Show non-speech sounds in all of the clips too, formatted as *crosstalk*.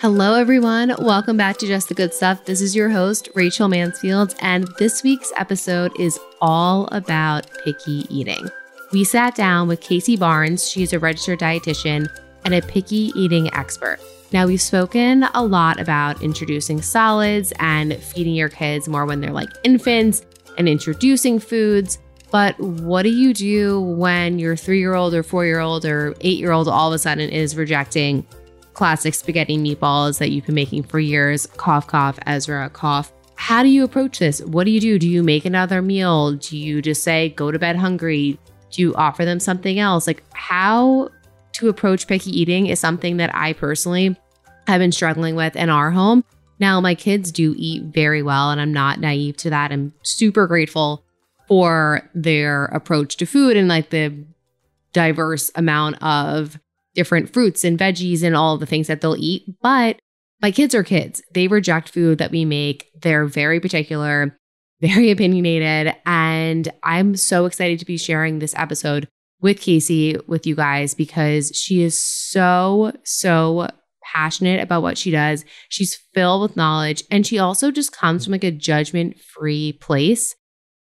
Hello, everyone. Welcome back to Just the Good Stuff. This is your host, Rachel Mansfield, and this week's episode is all about picky eating. We sat down with Kacie Barnes. She's a registered dietitian and a picky eating expert. Now, we've spoken a lot about introducing solids and feeding your kids more when they're like infants and introducing foods. But what do you do when your three year old or four year old or eight year old all of a sudden is rejecting classic spaghetti meatballs that you've been making for years? Cough, cough, Ezra, cough. How do you approach this? What do you do? Do you make another meal? Do you just say, go to bed hungry? Do you offer them something else? Like, how to approach picky eating is something that I personally have been struggling with in our home. Now, my kids do eat very well, and I'm not naive to that. I'm super grateful for their approach to food and like the diverse amount of different fruits and veggies and all the things that they'll eat. But my kids are kids. They reject food that we make. They're very particular, *laughs* very opinionated. And I'm so excited to be sharing this episode with Kacie with you guys because she is so, so passionate about what she does. She's filled with knowledge and she also just comes from like a judgment free place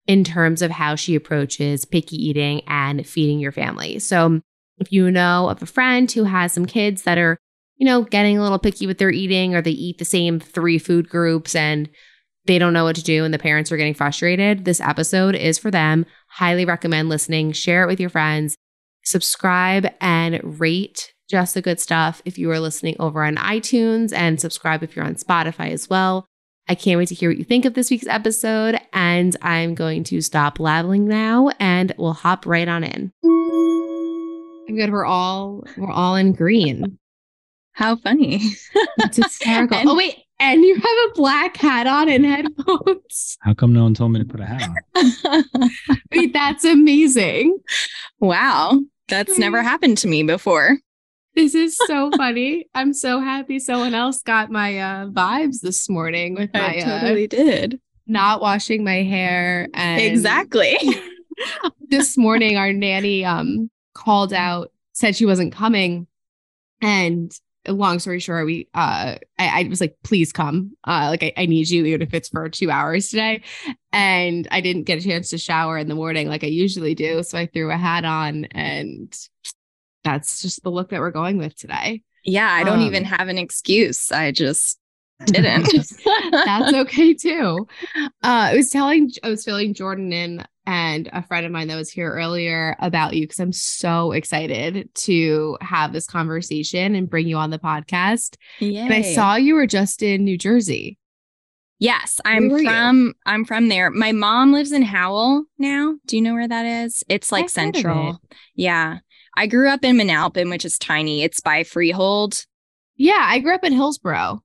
in terms of how she approaches picky eating and feeding your family. So, if you know of a friend who has some kids that are, you know, getting a little picky with their eating or they eat the same three food groups and they don't know what to do and the parents are getting frustrated, this episode is for them. Highly recommend listening. Share it with your friends. Subscribe and rate just the good stuff if you are listening over on iTunes and subscribe if you're on Spotify as well. I can't wait to hear what you think of this week's episode. And I'm going to stop blabbling now and we'll hop right on in. I'm good. We're all we're all in green. How funny. It's hysterical. *laughs* and, oh wait, and you have a black hat on and headphones. How come no one told me to put a hat on? *laughs* wait, that's amazing. Wow. That's never happened to me before. This is so *laughs* funny. I'm so happy someone else got my uh, vibes this morning with my I totally uh, did. Not washing my hair and Exactly. this morning our nanny um called out, said she wasn't coming. And long story short, we uh I, I was like, please come. Uh like I, I need you even if it's for two hours today. And I didn't get a chance to shower in the morning like I usually do. So I threw a hat on and that's just the look that we're going with today. Yeah, I don't um, even have an excuse. I just *laughs* didn't. that's okay too. Uh, I was telling, I was filling Jordan in and a friend of mine that was here earlier about you because I'm so excited to have this conversation and bring you on the podcast. Yay. And I saw you were just in New Jersey. Yes, I'm from you? I'm from there. My mom lives in Howell now. Do you know where that is? It's like central. It. Yeah. I grew up in Manalapan, which is tiny. It's by Freehold. Yeah, I grew up in Hillsborough.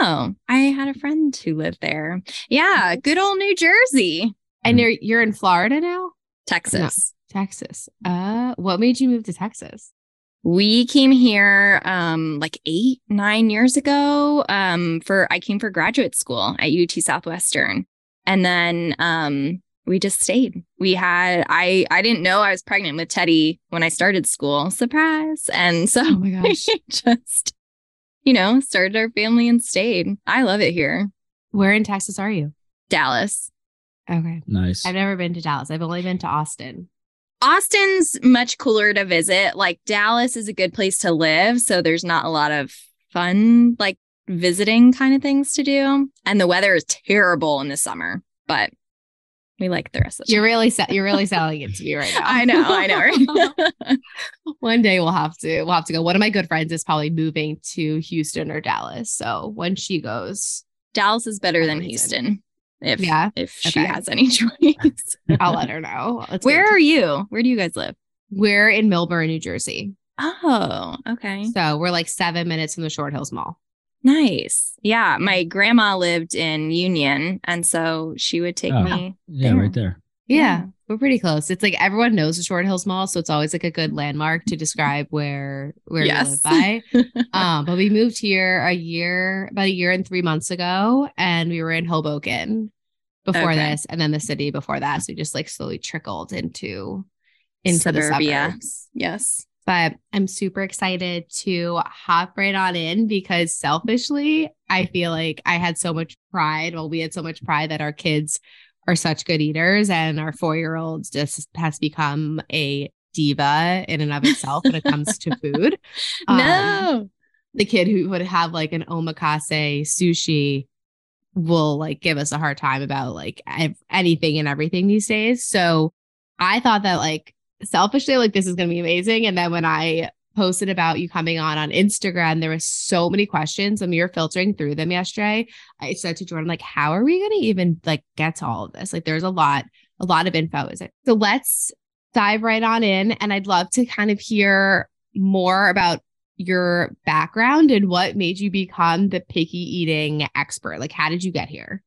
Oh, I had a friend who lived there. Yeah, mm-hmm. good old New Jersey. And you're you're in Florida now? Texas. No, Texas. Uh what made you move to Texas? We came here um like 8 9 years ago um for I came for graduate school at UT Southwestern. And then um we just stayed. We had I I didn't know I was pregnant with Teddy when I started school. Surprise. And so oh my gosh. *laughs* just you know, started our family and stayed. I love it here. Where in Texas are you? Dallas. Okay. Nice. I've never been to Dallas. I've only been to Austin. Austin's much cooler to visit. Like Dallas is a good place to live, so there's not a lot of fun like visiting kind of things to do. And the weather is terrible in the summer, but we like the rest of the You're really se- you're really *laughs* selling it to me right now. I know, I know. *laughs* One day we'll have to we'll have to go. One of my good friends is probably moving to Houston or Dallas. So when she goes, Dallas is better than Houston. If yeah, if she has any *laughs* choice, I'll let her know. Let's Where are you? Where do you guys live? We're in Millburn, New Jersey. Oh, okay. So we're like seven minutes from the Short Hills Mall. Nice. Yeah. My grandma lived in Union. And so she would take oh, me. Yeah, there. right there. Yeah, yeah, We're pretty close. It's like everyone knows the Short Hills Mall. So it's always like a good landmark to describe where where yes. we live by. *laughs* um, but we moved here a year, about a year and three months ago, and we were in Hoboken before okay. this, and then the city before that. So we just like slowly trickled into into Suburbia. the suburbs. Yes. But I'm super excited to hop right on in because selfishly, I feel like I had so much pride. Well, we had so much pride that our kids are such good eaters, and our four year old just has become a diva in and of itself when it comes to *laughs* food. no. Um, the kid who would have like an omakase sushi will like give us a hard time about like ev- anything and everything these days. So I thought that like selfishly like this is going to be amazing and then when I posted about you coming on on Instagram there were so many questions and we were filtering through them yesterday. I said to Jordan like how are we going to even like get to all of this? Like there's a lot a lot of info is it. So let's dive right on in and I'd love to kind of hear more about your background and what made you become the picky eating expert? Like, how did you get here?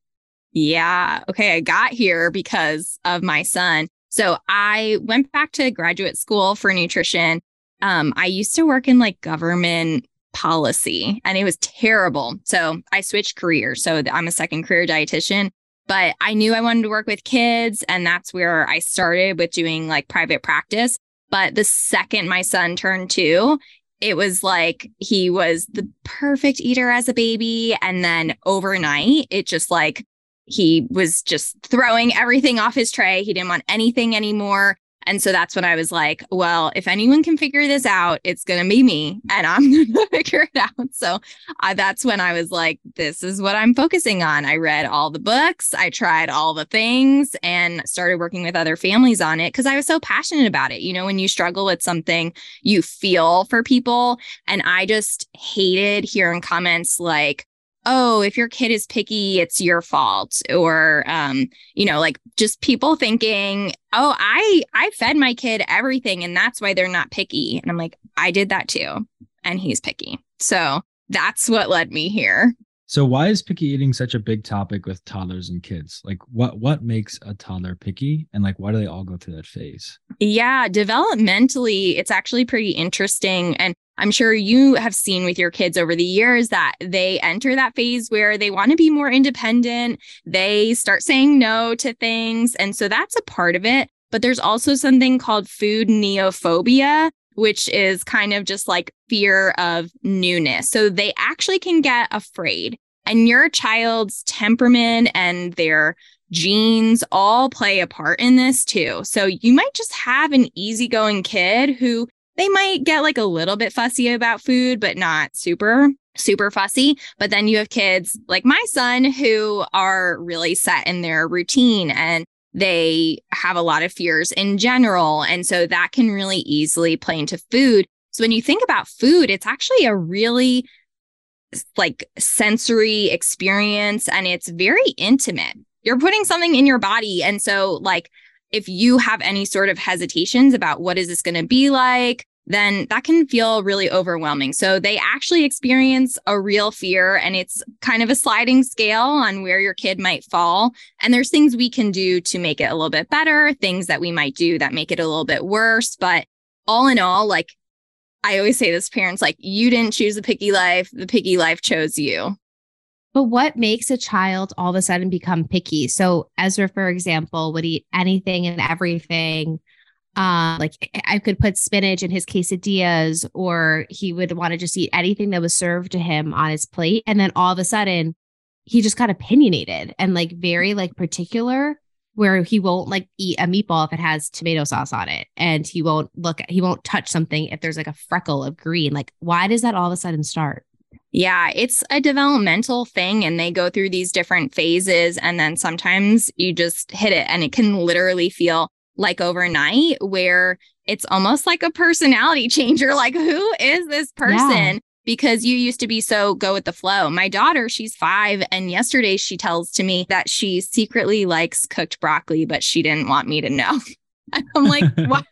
Yeah. Okay. I got here because of my son. So I went back to graduate school for nutrition. Um, I used to work in like government policy and it was terrible. So I switched careers. So I'm a second career dietitian, but I knew I wanted to work with kids. And that's where I started with doing like private practice. But the second my son turned two, it was like he was the perfect eater as a baby. And then overnight, it just like he was just throwing everything off his tray. He didn't want anything anymore. And so that's when I was like, well, if anyone can figure this out, it's going to be me and I'm *laughs* going to figure it out. So uh, that's when I was like, this is what I'm focusing on. I read all the books, I tried all the things and started working with other families on it because I was so passionate about it. You know, when you struggle with something, you feel for people. And I just hated hearing comments like, oh, if your kid is picky, it's your fault. Or, um, you know, like just people thinking, oh, I, I fed my kid everything and that's why they're not picky. And I'm like, I did that too. And he's picky. So that's what led me here. So why is picky eating such a big topic with toddlers and kids? Like what what makes a toddler picky and like why do they all go through that phase? Yeah, developmentally it's actually pretty interesting and I'm sure you have seen with your kids over the years that they enter that phase where they want to be more independent. They start saying no to things. And so that's a part of it. But there's also something called food neophobia, which is kind of just like fear of newness. So they actually can get afraid. And your child's temperament and their genes all play a part in this too. So you might just have an easygoing kid who they might get like a little bit fussy about food, but not super, super fussy. But then you have kids like my son who are really set in their routine and they have a lot of fears in general. And so that can really easily play into food. So when you think about food, it's actually a really like sensory experience and it's very intimate. You're putting something in your body. And so, like, if you have any sort of hesitations about what is this going to be like, then that can feel really overwhelming. So they actually experience a real fear and it's kind of a sliding scale on where your kid might fall. And there's things we can do to make it a little bit better, things that we might do that make it a little bit worse. But all in all, like I always say this parents like you didn't choose the picky life, the picky life chose you. But what makes a child all of a sudden become picky? So Ezra, for example, would eat anything and everything. Um, like I could put spinach in his quesadillas, or he would want to just eat anything that was served to him on his plate. And then all of a sudden, he just got opinionated and like very like particular where he won't like eat a meatball if it has tomato sauce on it and he won't look he won't touch something if there's like a freckle of green like why does that all of a sudden start yeah, it's a developmental thing and they go through these different phases. And then sometimes you just hit it and it can literally feel like overnight where it's almost like a personality *laughs* changer. Like, who is this person? Yeah. Because you used to be so go with the flow. My daughter, she's five. And yesterday she tells to me that she secretly likes cooked broccoli, but she didn't want me to know. *laughs* I'm like, *laughs* why?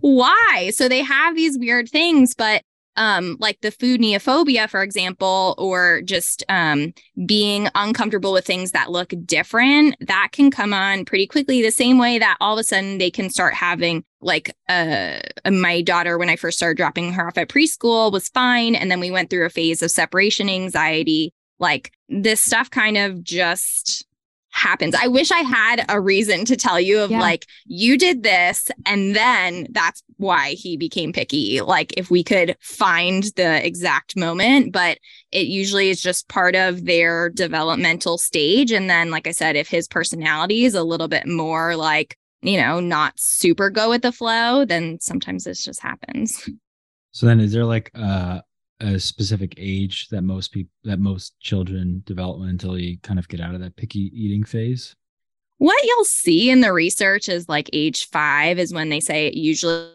why? So they have these weird things, but um, like the food neophobia, for example, or just um, being uncomfortable with things that look different, that can come on pretty quickly. The same way that all of a sudden they can start having, like, uh, my daughter, when I first started dropping her off at preschool, was fine. And then we went through a phase of separation anxiety. Like, this stuff kind of just happens. I wish I had a reason to tell you of yeah. like, you did this, and then that's why he became picky. Like, if we could find the exact moment, but it usually is just part of their developmental stage. And then, like I said, if his personality is a little bit more like, you know, not super go with the flow, then sometimes this just happens. So then is there like uh a specific age that most people that most children developmentally kind of get out of that picky eating phase? What you'll see in the research is like age five is when they say it usually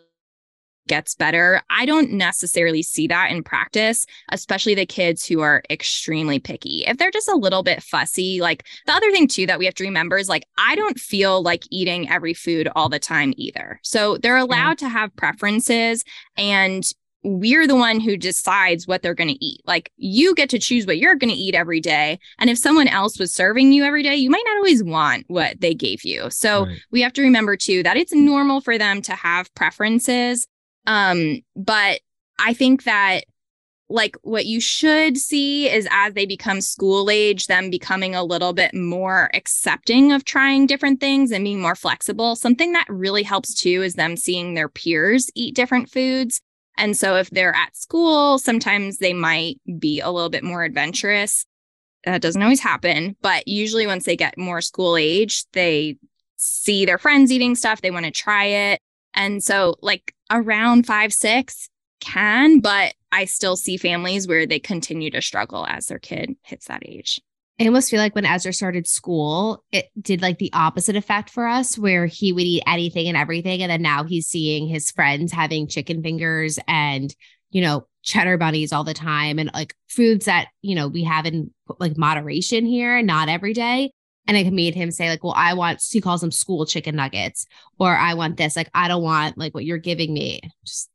gets better. I don't necessarily see that in practice, especially the kids who are extremely picky. If they're just a little bit fussy, like the other thing too that we have to remember is like, I don't feel like eating every food all the time either. So they're allowed yeah. to have preferences and we're the one who decides what they're going to eat. Like you get to choose what you're going to eat every day. And if someone else was serving you every day, you might not always want what they gave you. So right. we have to remember too that it's normal for them to have preferences. Um, but I think that like what you should see is as they become school age, them becoming a little bit more accepting of trying different things and being more flexible. Something that really helps too is them seeing their peers eat different foods and so if they're at school, sometimes they might be a little bit more adventurous. That doesn't always happen, but usually once they get more school age, they see their friends eating stuff, they want to try it. And so, like around five, six can, but I still see families where they continue to struggle as their kid hits that age. I almost feel like when Ezra started school, it did like the opposite effect for us, where he would eat anything and everything. And then now he's seeing his friends having chicken fingers and, you know, cheddar bunnies all the time and like foods that, you know, we have in like moderation here, not every day. And it made him say, like, well, I want, he calls them school chicken nuggets, or I want this. Like, I don't want like what you're giving me. Just,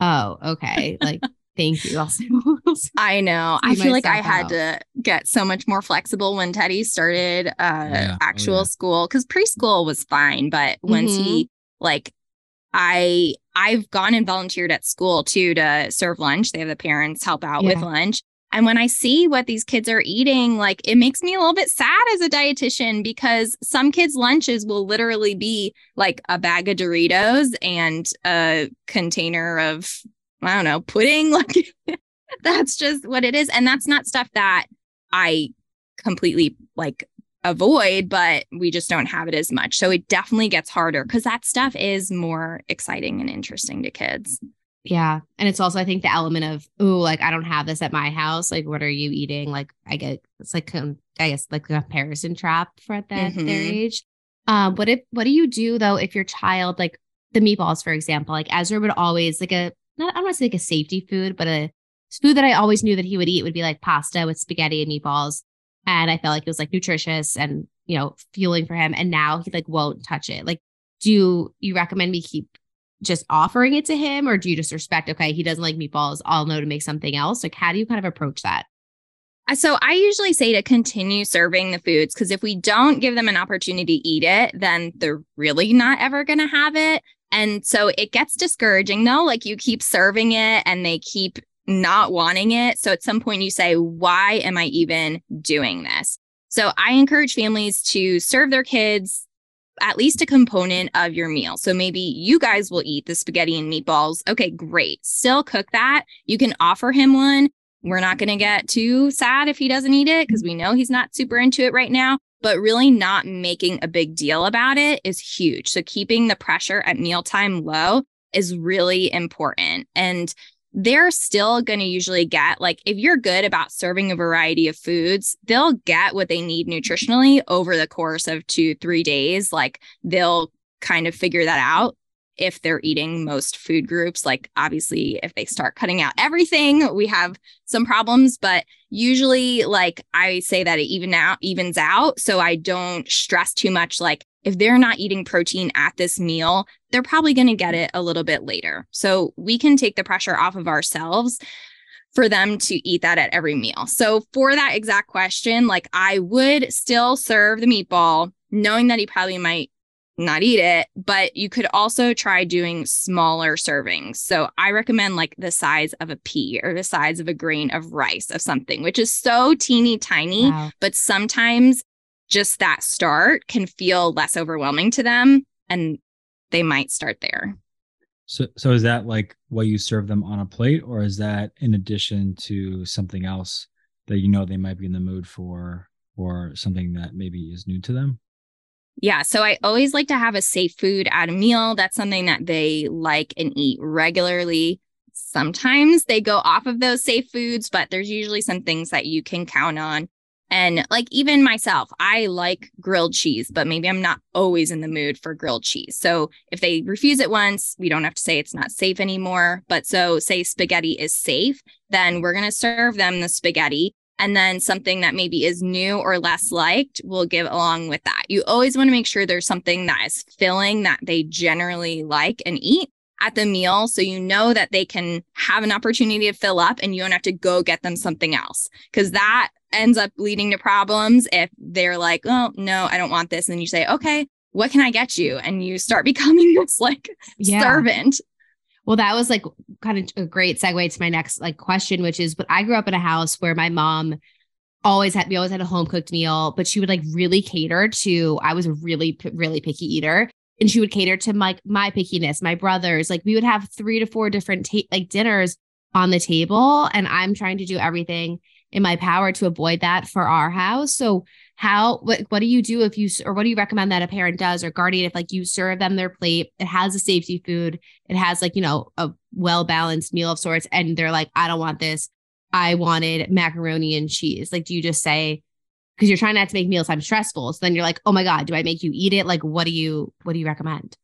oh, okay. Like, Thank you. Also, *laughs* I know. I feel like I had out. to get so much more flexible when Teddy started uh yeah. Oh, actual oh, yeah. school because preschool was fine, but mm-hmm. once he mm-hmm. like I I've gone and volunteered at school too to serve lunch. They have the parents help out yeah. with lunch. And when I see what these kids are eating, like it makes me a little bit sad as a dietitian because some kids' lunches will literally be like a bag of Doritos and a container of I don't know, pudding. *laughs* Like that's just what it is. And that's not stuff that I completely like avoid, but we just don't have it as much. So it definitely gets harder because that stuff is more exciting and interesting to kids. Yeah. And it's also, I think, the element of, oh, like, I don't have this at my house. Like, what are you eating? Like, I get, it's like, um, I guess, like a comparison trap for at that mm-hmm. their age. Um, what if, what do you do though, if your child, like the meatballs, for example, like Ezra would always, like a not I don't want to say like a safety food, but a food that I always knew that he would eat would be like pasta with spaghetti and meatballs. And I felt like it was like nutritious and you know fueling for him. And now he like won't touch it. Like, do you recommend me keep just offering it to him, or do you just respect? Okay, he doesn't like meatballs. I'll know to make something else. Like, how do you kind of approach that? Uh, so I usually say to continue serving the foods because if we don't give them an opportunity to eat it, then they're really not ever going to have it. And so it gets discouraging though. Like you keep serving it and they keep not wanting it. So at some point you say, why am I even doing this? So I encourage families to serve their kids at least a component of your meal. So maybe you guys will eat the spaghetti and meatballs. Okay, great. Still cook that. You can offer him one. We're not going to get too sad if he doesn't eat it because we know he's not super into it right now but really not making a big deal about it is huge. So keeping the pressure at mealtime low is really important. And they're still going to usually get like if you're good about serving a variety of foods they'll get what they need nutritionally over the course of 2 3 days like they'll kind of figure that out if they're eating most food groups. Like, obviously, if they start cutting out everything, we have some problems. But usually, like, I say that it even out evens out. So I don't stress too much. Like, if they're not eating protein at this meal, they're probably going to get it a little bit later. So we can take the pressure off of ourselves for them to eat that at every meal. So for that exact question, like I would still serve the meatball knowing that he probably might not eat it, but you could also try doing smaller servings. So I recommend like the size of a pea or the size of a grain of rice of something, which is so teeny tiny, wow. but sometimes just that start can feel less overwhelming to them and they might start there. So, so is that like what you serve them on a plate, or is that in addition to something else that you know they might be in the mood for, or something that maybe is new to them? Yeah. So I always like to have a safe food at a meal. That's something that they like and eat regularly. Sometimes they go off of those safe foods, but there's usually some things that you can count on. And like even myself, I like grilled cheese, but maybe I'm not always in the mood for grilled cheese. So if they refuse it once, we don't have to say it's not safe anymore. But so say spaghetti is safe, then we're going to serve them the spaghetti. And then something that maybe is new or less liked, we'll give along with that. You always want to make sure there's something that is filling that they generally like and eat at the meal so you know that they can have an opportunity to fill up and you don't have to go get them something else because that ends up leading to problems if they're like, oh, no, I don't want this. And you say, okay, what can I get you? And you start *laughs* becoming this like yeah. servant. Well, that was like kind of a great segue to my next like question, which is, but I grew up in a house where my mom always had we always had a home cooked meal, but she would like really cater to. I was a really really picky eater, and she would cater to my my pickiness, my brothers. Like we would have three to four different ta- like dinners on the table, and I'm trying to do everything in my power to avoid that for our house. So how what what do you do if you or what do you recommend that a parent does or guardian if like you serve them their plate, it has a safety food, it has like, you know, a well balanced meal of sorts and they're like I don't want this. I wanted macaroni and cheese. Like do you just say because you're trying not to make mealtime stressful. So then you're like, "Oh my god, do I make you eat it? Like what do you what do you recommend?"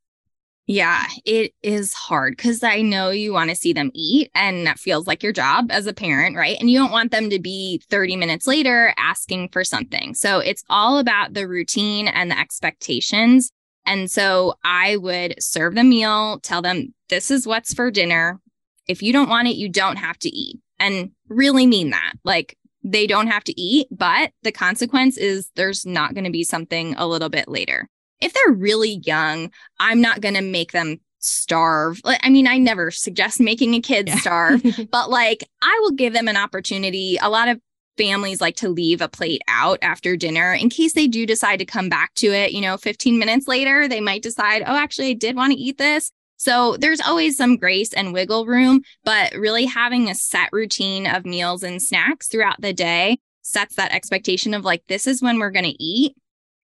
Yeah, it is hard because I know you want to see them eat, and that feels like your job as a parent, right? And you don't want them to be 30 minutes later asking for something. So it's all about the routine and the expectations. And so I would serve the meal, tell them this is what's for dinner. If you don't want it, you don't have to eat, and really mean that. Like, they don't have to eat, but the consequence is there's not going to be something a little bit later if they're really young, I'm not going to make them starve. I mean, I never suggest making a kid yeah. starve, *laughs* but like I will give them an opportunity. A lot of families like to leave a plate out after dinner in case they do decide to come back to it. You know, 15 minutes later, they might decide, oh, actually, I did want to eat this. So there's always some grace and wiggle room, but really having a set routine of meals and snacks throughout the day sets that expectation of like, this is when we're going to eat.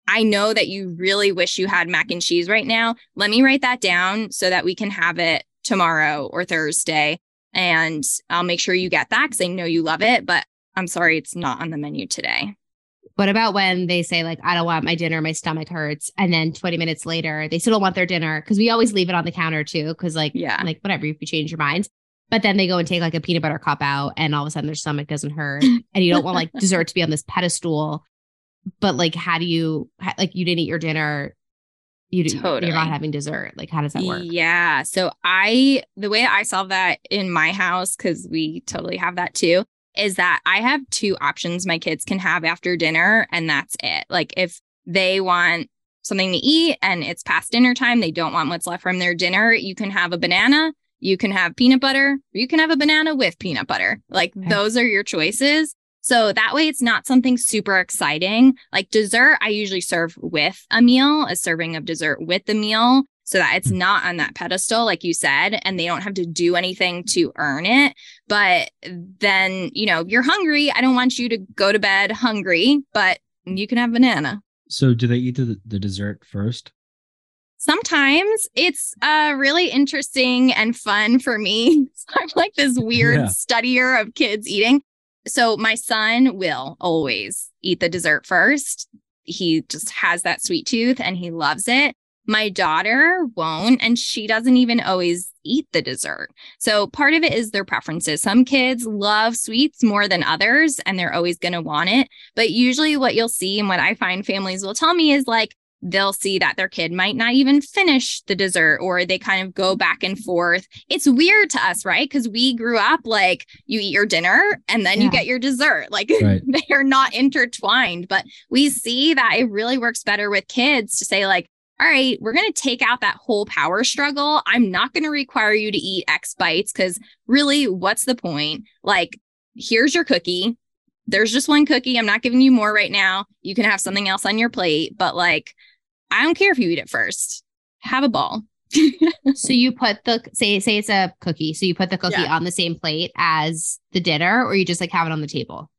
I know that you really wish you had mac and cheese right now. Let me write that down so that we can have it tomorrow or Thursday. And I'll make sure you get that because I know you love it. But I'm sorry, it's not on the menu today. What about when they say, like, I don't want my dinner, my stomach hurts. And then 20 minutes later, they still don't want their dinner because we always leave it on the counter too. Cause, like, yeah, like, whatever, if you change your minds. But then they go and take like a peanut butter cup out, and all of a sudden their stomach doesn't hurt. *laughs* and you don't want like dessert to be on this pedestal but like how do you like you didn't eat your dinner you totally. you're not having dessert like how does that work yeah so i the way i solve that in my house because we totally have that too is that i have two options my kids can have after dinner and that's it like if they want something to eat and it's past dinner time they don't want what's left from their dinner you can have a banana you can have peanut butter you can have a banana with peanut butter like okay. those are your choices so that way it's not something super exciting. Like dessert, I usually serve with a meal, a serving of dessert with the meal so that it's not on that pedestal, like you said, and they don't have to do anything to earn it. But then, you know, you're hungry. I don't want you to go to bed hungry, but you can have banana. So do they eat the, the dessert first? Sometimes it's uh, really interesting and fun for me. *laughs* I'm like this weird yeah. studier of kids eating. So my son will always eat the dessert first. He just has that sweet tooth and he loves it. My daughter won't, and she doesn't even always eat the dessert. So part of it is their preferences. Some kids love sweets more than others, and they're always going to want it. But usually, what you'll see and what I find families will tell me is like, they'll see that their kid might not even finish the dessert or they kind of go back and forth. It's weird to us, right? Because we grew up like you eat your dinner and then yeah. you get your dessert. Like right. *laughs* they are not intertwined. But we see that it really works better with kids to say, like, all right, we're going to take out that whole power struggle. I'm not going to require you to eat X bites because really, what's the point? Like, here's your cookie there's just one cookie. I'm not giving you more right now. You can have something else on your plate, but like, I don't care if you eat it first. Have a ball. *laughs* so you put the say say it's a cookie. So you put the cookie yeah. on the same plate as the dinner, or you just like have it on the table.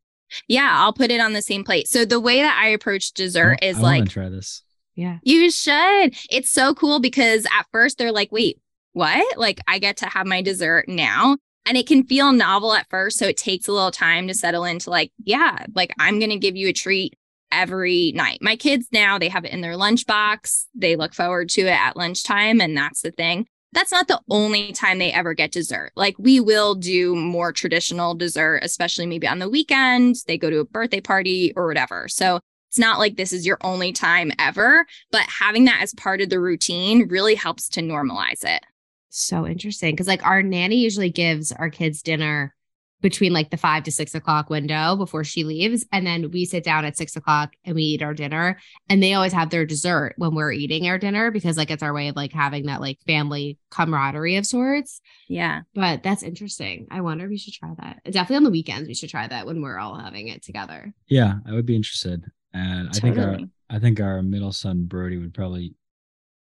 Yeah, I'll put it on the same plate. So the way that I approach dessert I, is I like try this. Yeah. You should. It's so cool because at first they're like, wait, what? Like I get to have my dessert now. And it can feel novel at first. So it takes a little time to settle into like, yeah, like I'm going to give you a treat every night. My kids now, they have it in their lunchbox. They look forward to it at lunchtime. And that's the thing. That's not the only time they ever get dessert. Like we will do more traditional dessert, especially maybe on the weekend. They go to a birthday party or whatever. So it's not like this is your only time ever, but having that as part of the routine really helps to normalize it. So interesting. Cause like our nanny usually gives our kids dinner between like the five to six o'clock window before she leaves. And then we sit down at six o'clock and we eat our dinner. And they always have their dessert when we're eating our dinner because like it's our way of like having that like family camaraderie of sorts. Yeah. But that's interesting. I wonder if we should try that. Definitely on the weekends, we should try that when we're all having it together. Yeah, I would be interested. And totally. I think our I think our middle son Brody would probably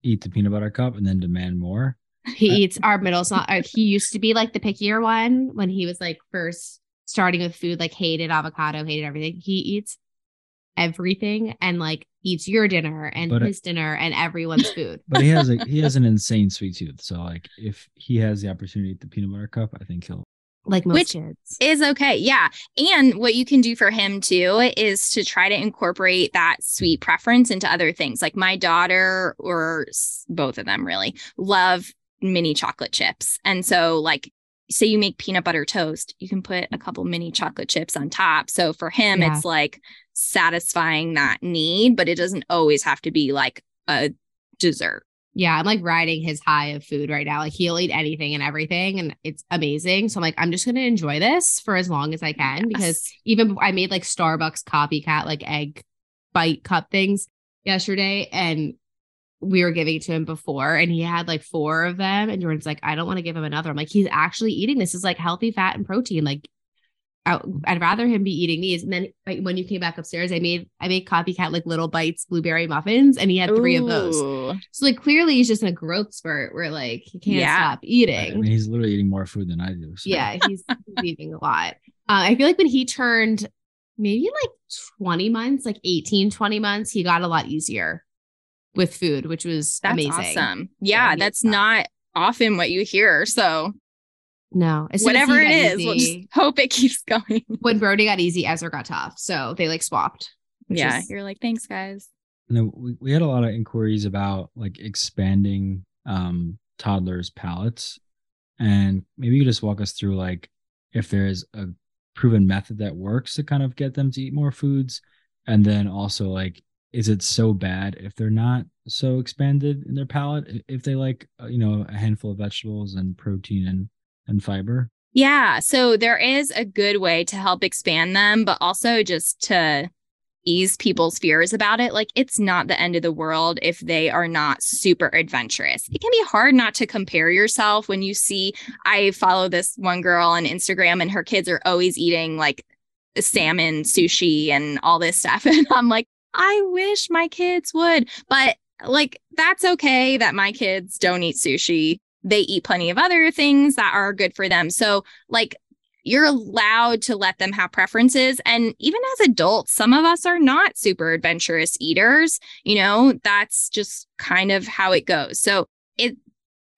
eat the peanut butter cup and then demand more. He eats our middle son. Uh, he used to be like the pickier one when he was like first starting with food, like hated avocado, hated everything. He eats everything and like eats your dinner and but his dinner and everyone's food. *laughs* But he has a he has an *laughs* insane sweet tooth. So like if he has the opportunity to eat the peanut butter cup, I think he'll like most Which kids. is okay. Yeah. And what you can do for him too is to try to incorporate that sweet preference into other things. Like my daughter, or both of them really, love mini chocolate chips. And so, like, say you make peanut butter toast, you can put a couple mini chocolate chips on top. So for him, yeah. it's like satisfying that need, but it doesn't always have to be like a dessert. Yeah, I'm like riding his high of food right now. Like he'll eat anything and everything, and it's amazing. So I'm like, I'm just gonna enjoy this for as long as I can yes. because even I made like Starbucks copycat like egg bite cup things yesterday, and we were giving to him before and he had like four of them and Jordan's like I don't want to give him another. I'm like he's actually eating this is like healthy fat and protein like I, would rather him be eating these. And then when you came back upstairs, I made I made copycat like little bites blueberry muffins, and he had three Ooh. of those. So like clearly he's just in a growth spurt where like he can't yeah. stop eating. I mean, he's literally eating more food than I do. So. Yeah, he's, he's eating a lot. Uh, I feel like when he turned maybe like 20 months, like 18, 20 months, he got a lot easier with food, which was that's amazing. Awesome. Yeah, yeah that's not often what you hear. So no, whatever it is, easy, we'll just hope it *laughs* keeps going. when Brody got easy, Ezra got tough. So they like swapped. Yeah, is... you're like, thanks, guys. And then we, we had a lot of inquiries about like expanding um toddlers' palates. And maybe you just walk us through like if there's a proven method that works to kind of get them to eat more foods. And then also like is it so bad if they're not so expanded in their palate? If they like uh, you know a handful of vegetables and protein and and fiber? Yeah so there is a good way to help expand them but also just to ease people's fears about it. Like it's not the end of the world if they are not super adventurous. It can be hard not to compare yourself when you see i follow this one girl on instagram and her kids are always eating like salmon sushi and all this stuff. *laughs* And i'm like I wish my kids would, but like that's okay that my kids don't eat sushi. They eat plenty of other things that are good for them. So, like, you're allowed to let them have preferences. And even as adults, some of us are not super adventurous eaters. You know, that's just kind of how it goes. So, it,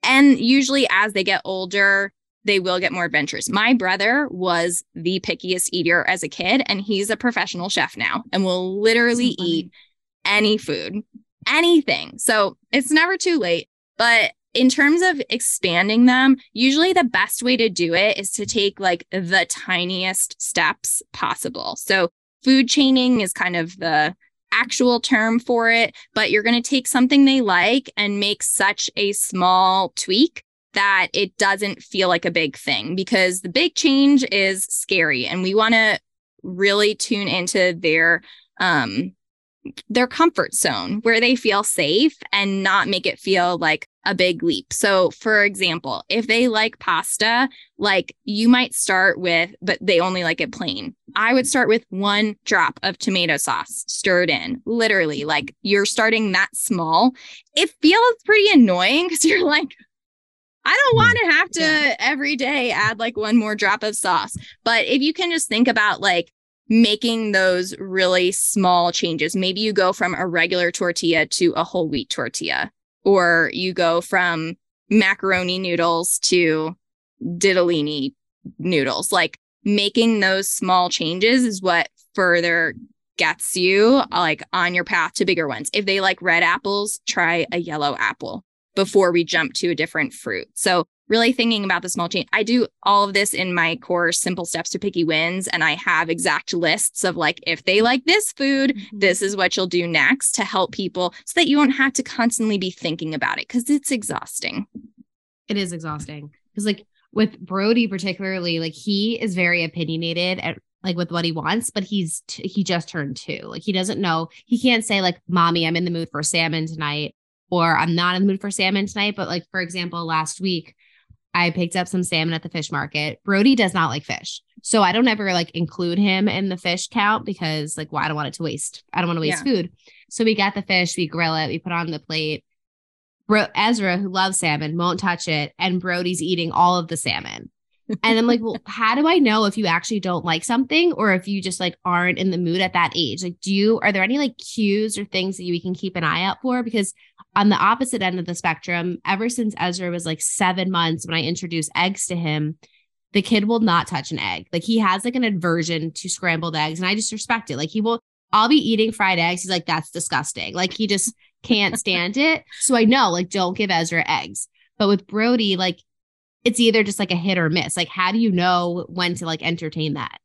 and usually as they get older, they will get more adventurous. My brother was the pickiest eater as a kid, and he's a professional chef now and will literally so eat any food, anything. So it's never too late. But in terms of expanding them, usually the best way to do it is to take like the tiniest steps possible. So food chaining is kind of the actual term for it, but you're going to take something they like and make such a small tweak that it doesn't feel like a big thing because the big change is scary and we want to really tune into their um their comfort zone where they feel safe and not make it feel like a big leap. So, for example, if they like pasta, like you might start with, but they only like it plain. I would start with one drop of tomato sauce stirred in, literally, like you're starting that small. It feels pretty annoying because *laughs* you're like, I don't want to have to yeah. every day add like one more drop of sauce. But if you can just think about like making those really small changes, maybe you go from a regular tortilla to a whole wheat tortilla, or you go from macaroni noodles to ditalini noodles. Like making those small changes is what further gets you like on your path to bigger ones. If they like red apples, try a yellow apple before we jump to a different fruit. So really thinking about the small change. I do all of this in my course, Simple Steps to Picky Wins, and I have exact lists of like, if they like this food, mm-hmm. this is what you'll do next to help people so that you don't have to constantly be thinking about it because it's exhausting. It is exhausting because, like, with Brody, particularly, like, he is very opinionated at like with what he wants, but he's t- he just turned two. Like he doesn't know. He can't say like, "Mommy, I'm in the mood for salmon tonight," or "I'm not in the mood for salmon tonight." But like for example, last week I picked up some salmon at the fish market. Brody does not like fish. So I don't ever like include him in the fish count because like, well, I don't want it to waste. I don't want to waste yeah. food. So we got the fish, we grill it, we put on the plate. Bro- Ezra, who loves salmon, won't touch it. And Brody's eating all of the salmon. And I'm like, well, how do I know if you actually don't like something or if you just like aren't in the mood at that age? Like, do you, are there any like cues or things that we can keep an eye out for? Because on the opposite end of the spectrum, ever since Ezra was like seven months when I introduced eggs to him, the kid will not touch an egg. Like he has like an aversion to scrambled eggs, and I just respect it. Like he will, I'll be eating fried eggs. He's like, that's disgusting. Like he just can't stand it. So I know, like, don't give Ezra eggs. But with Brody, like, it's either just like a hit or miss. Like, how do you know when to like entertain that?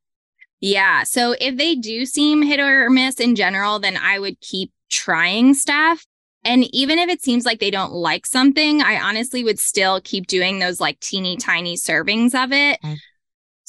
Yeah. So if they do seem hit or miss in general, then I would keep trying stuff. And even if it seems like they don't like something, I honestly would still keep doing those like teeny tiny servings of it. Okay.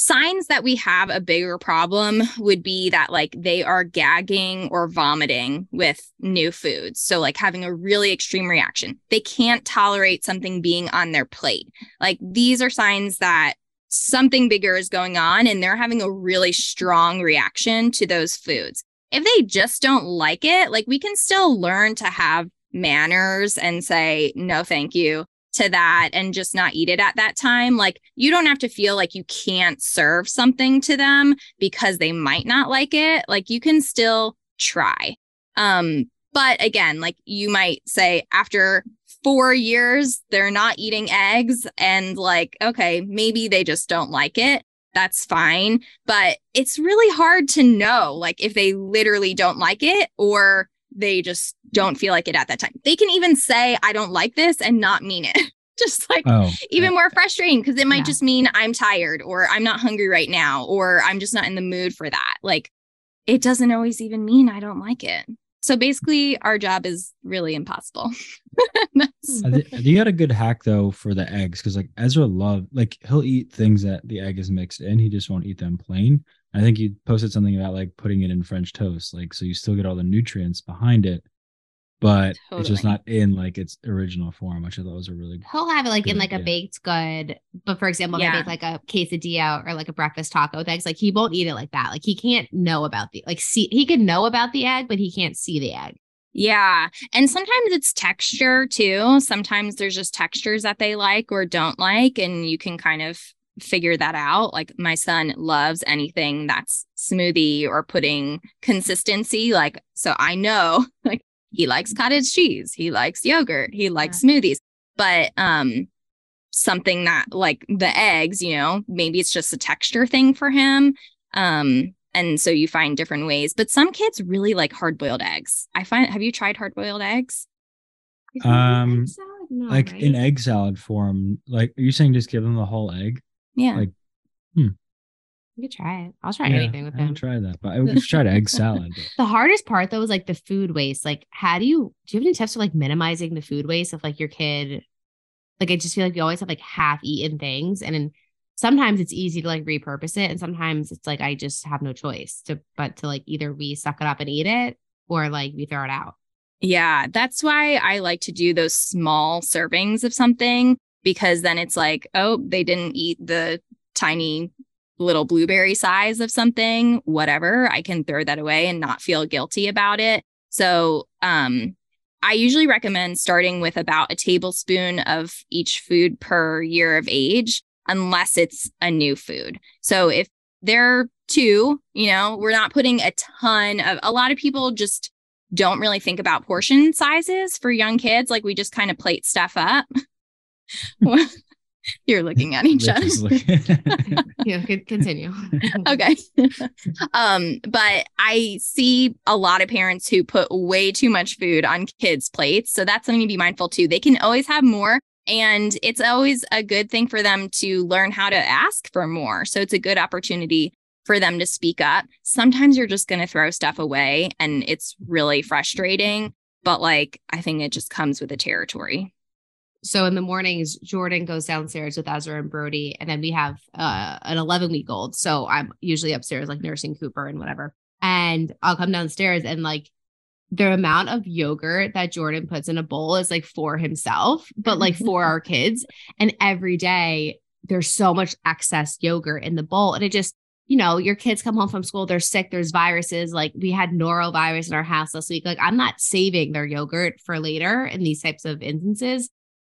Signs that we have a bigger problem would be that like they are gagging or vomiting with new foods. So, like having a really extreme reaction. They can't tolerate something being on their plate. Like these are signs that something bigger is going on and they're having a really strong reaction to those foods. If they just don't like it, like we can still learn to have manners and say, no, thank you to that and just not eat it at that time. Like you don't have to feel like you can't serve something to them because they might not like it. Like you can still try. Um, but again, like you might say after four years, they're not eating eggs and like, okay, maybe they just don't like it. That's fine. But it's really hard to know, like, if they literally don't like it or they just don't feel like it at that time. They can even say, I don't like this and not mean it. *laughs* just like oh, even more frustrating because it might yeah. just mean I'm tired or I'm not hungry right now or I'm just not in the mood for that. Like it doesn't always even mean I don't like it. So basically, our job is really impossible. *laughs* you got a good hack though for the eggs because like Ezra love like he'll eat things that the egg is mixed in. He just won't eat them plain. I think you posted something about like putting it in French toast, like so you still get all the nutrients behind it, but totally. it's just not in like its original form, which I thought was a really he'll have it like in like idea. a baked good. But for example, yeah. if I make like a quesadilla or like a breakfast taco with eggs, like he won't eat it like that. Like he can't know about the like see he can know about the egg, but he can't see the egg. Yeah. And sometimes it's texture too. Sometimes there's just textures that they like or don't like. And you can kind of figure that out. Like my son loves anything that's smoothie or pudding consistency. Like, so I know *laughs* like he likes cottage cheese, he likes yogurt, he likes yeah. smoothies. But um something that like the eggs, you know, maybe it's just a texture thing for him. Um and so you find different ways. But some kids really like hard boiled eggs. I find have you tried hard boiled eggs? Um no, like right? in egg salad form. Like are you saying just give them the whole egg? Yeah. Like, hmm. You could try it. I'll try yeah, anything with him. Try that, but I *laughs* would try egg salad. But. *laughs* The hardest part though is like the food waste. Like, how do you do? You have any tips for like minimizing the food waste of like your kid? Like, I just feel like you always have like half-eaten things, and then sometimes it's easy to like repurpose it, and sometimes it's like I just have no choice to but to like either we suck it up and eat it or like we throw it out. Yeah, that's why I like to do those small servings of something because then it's like, oh, they didn't eat the tiny little blueberry size of something, whatever, I can throw that away and not feel guilty about it. So, um, I usually recommend starting with about a tablespoon of each food per year of age, unless it's a new food. So, if they're two, you know, we're not putting a ton of, a lot of people just don't really think about portion sizes for young kids. Like we just kind of plate stuff up. *laughs* *laughs* You're looking at each other. *laughs* yeah, continue. *laughs* okay. um, but I see a lot of parents who put way too much food on kids' plates. So that's something to be mindful too. They can always have more. And it's always a good thing for them to learn how to ask for more. So it's a good opportunity for them to speak up. Sometimes you're just going to throw stuff away and it's really frustrating. But like, I think it just comes with the territory. So in the mornings, Jordan goes downstairs with Ezra and Brody, and then we have uh, an 11 week old. So I'm usually upstairs, like nursing Cooper and whatever. And I'll come downstairs and like the amount of yogurt that Jordan puts in a bowl is like for himself, but like *laughs* for our kids. And every day there's so much excess yogurt in the bowl. And it just, you know, your kids come home from school, they're sick, there's viruses. Like we had norovirus in our house last week. Like I'm not saving their yogurt for later in these types of instances.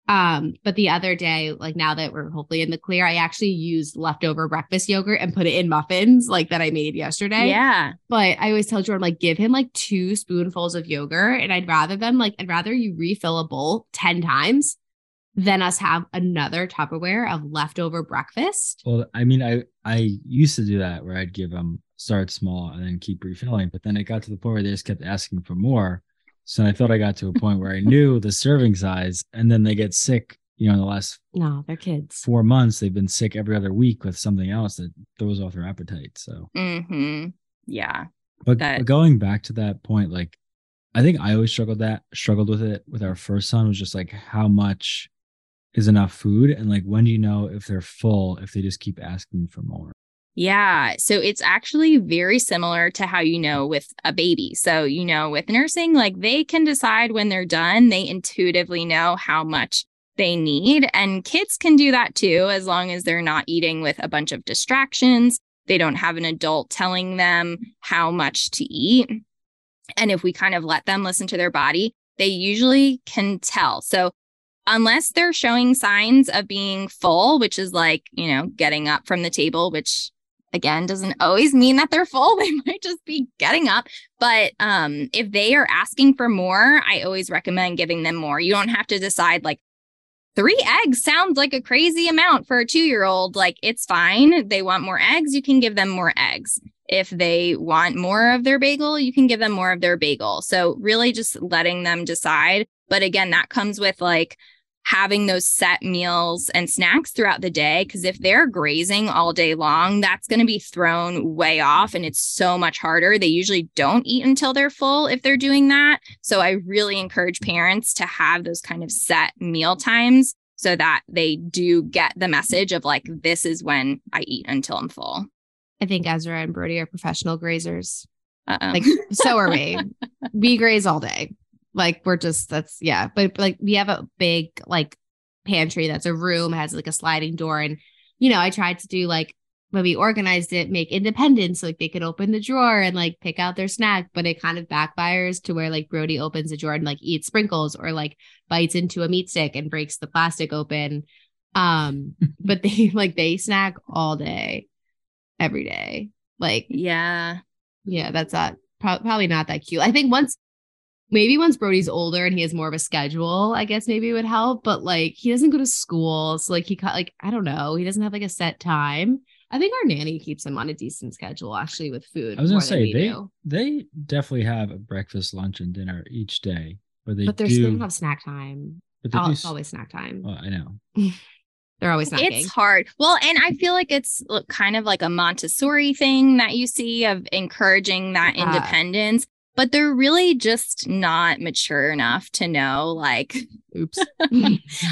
Um, but the other day, like now that we're hopefully in the clear, I actually used leftover breakfast yogurt and put it in muffins like that I made yesterday. Yeah. But I always tell Jordan, like, give him like two spoonfuls of yogurt. And I'd rather them like, I'd rather you refill a bowl 10 times than us have another Tupperware of leftover breakfast. Well, I mean, I I used to do that where I'd give them start small and then keep refilling, but then it got to the point where they just kept asking for more. So I felt I got to a point where I knew the serving size, and then they get sick. You know, in the last no, they're kids. Four months, they've been sick every other week with something else that throws off their appetite. So, mm-hmm. yeah. But, that... but going back to that point, like I think I always struggled that struggled with it with our first son was just like how much is enough food, and like when do you know if they're full if they just keep asking for more. Yeah. So it's actually very similar to how you know with a baby. So, you know, with nursing, like they can decide when they're done, they intuitively know how much they need. And kids can do that too, as long as they're not eating with a bunch of distractions. They don't have an adult telling them how much to eat. And if we kind of let them listen to their body, they usually can tell. So, unless they're showing signs of being full, which is like, you know, getting up from the table, which again doesn't always mean that they're full. *laughs* They might just be getting up. But um if they are asking for more i always recommend giving them more. You don't have to decide like three eggs sounds like a crazy amount for a two year old like it's fine. They want more eggs you can give them more eggs. If they want more of their bagel you can give them more of their bagel. So really just letting them decide. But again that comes with like having those set meals and snacks throughout the day. Because if they're grazing all day long, that's going to be thrown way off and it's so much harder. They usually don't eat until they're full if they're doing that. So I really encourage parents to have those kind of set meal times so that they do get the message of like, this is when I eat until I'm full. I think Ezra and Brody are professional grazers. Uh-oh. Like, so are we. *laughs* we graze all day. Like we're just that's yeah, but like we have a big like pantry that's a room has like a sliding door and you know, I tried to do like when we organized it, make independence so like they could open the drawer and like pick out their snack, but it kind of backfires to where like Brody opens the drawer and like eats sprinkles or like bites into a meat stick and breaks the plastic open. Um, *laughs* but they like they snack all day, every day. Like, yeah, yeah, that's not pro- probably not that cute. I think once maybe once Brody's older and he has more of a schedule, I guess maybe it would help. But like he doesn't go to school. So like he cut like I don't know, he doesn't have like a set time. I think our nanny keeps him on a decent schedule actually with food. I was gonna say they do. they definitely have a breakfast, lunch, and dinner each day. But they but do, they don't have snack time. But they oh, do, it's always snack time. Well, I know. *laughs* They're always snacking. It's hard. Well, and I feel like it's kind of like a Montessori thing that you see of encouraging that yeah. independence but they're really just not mature enough to know like oops *laughs*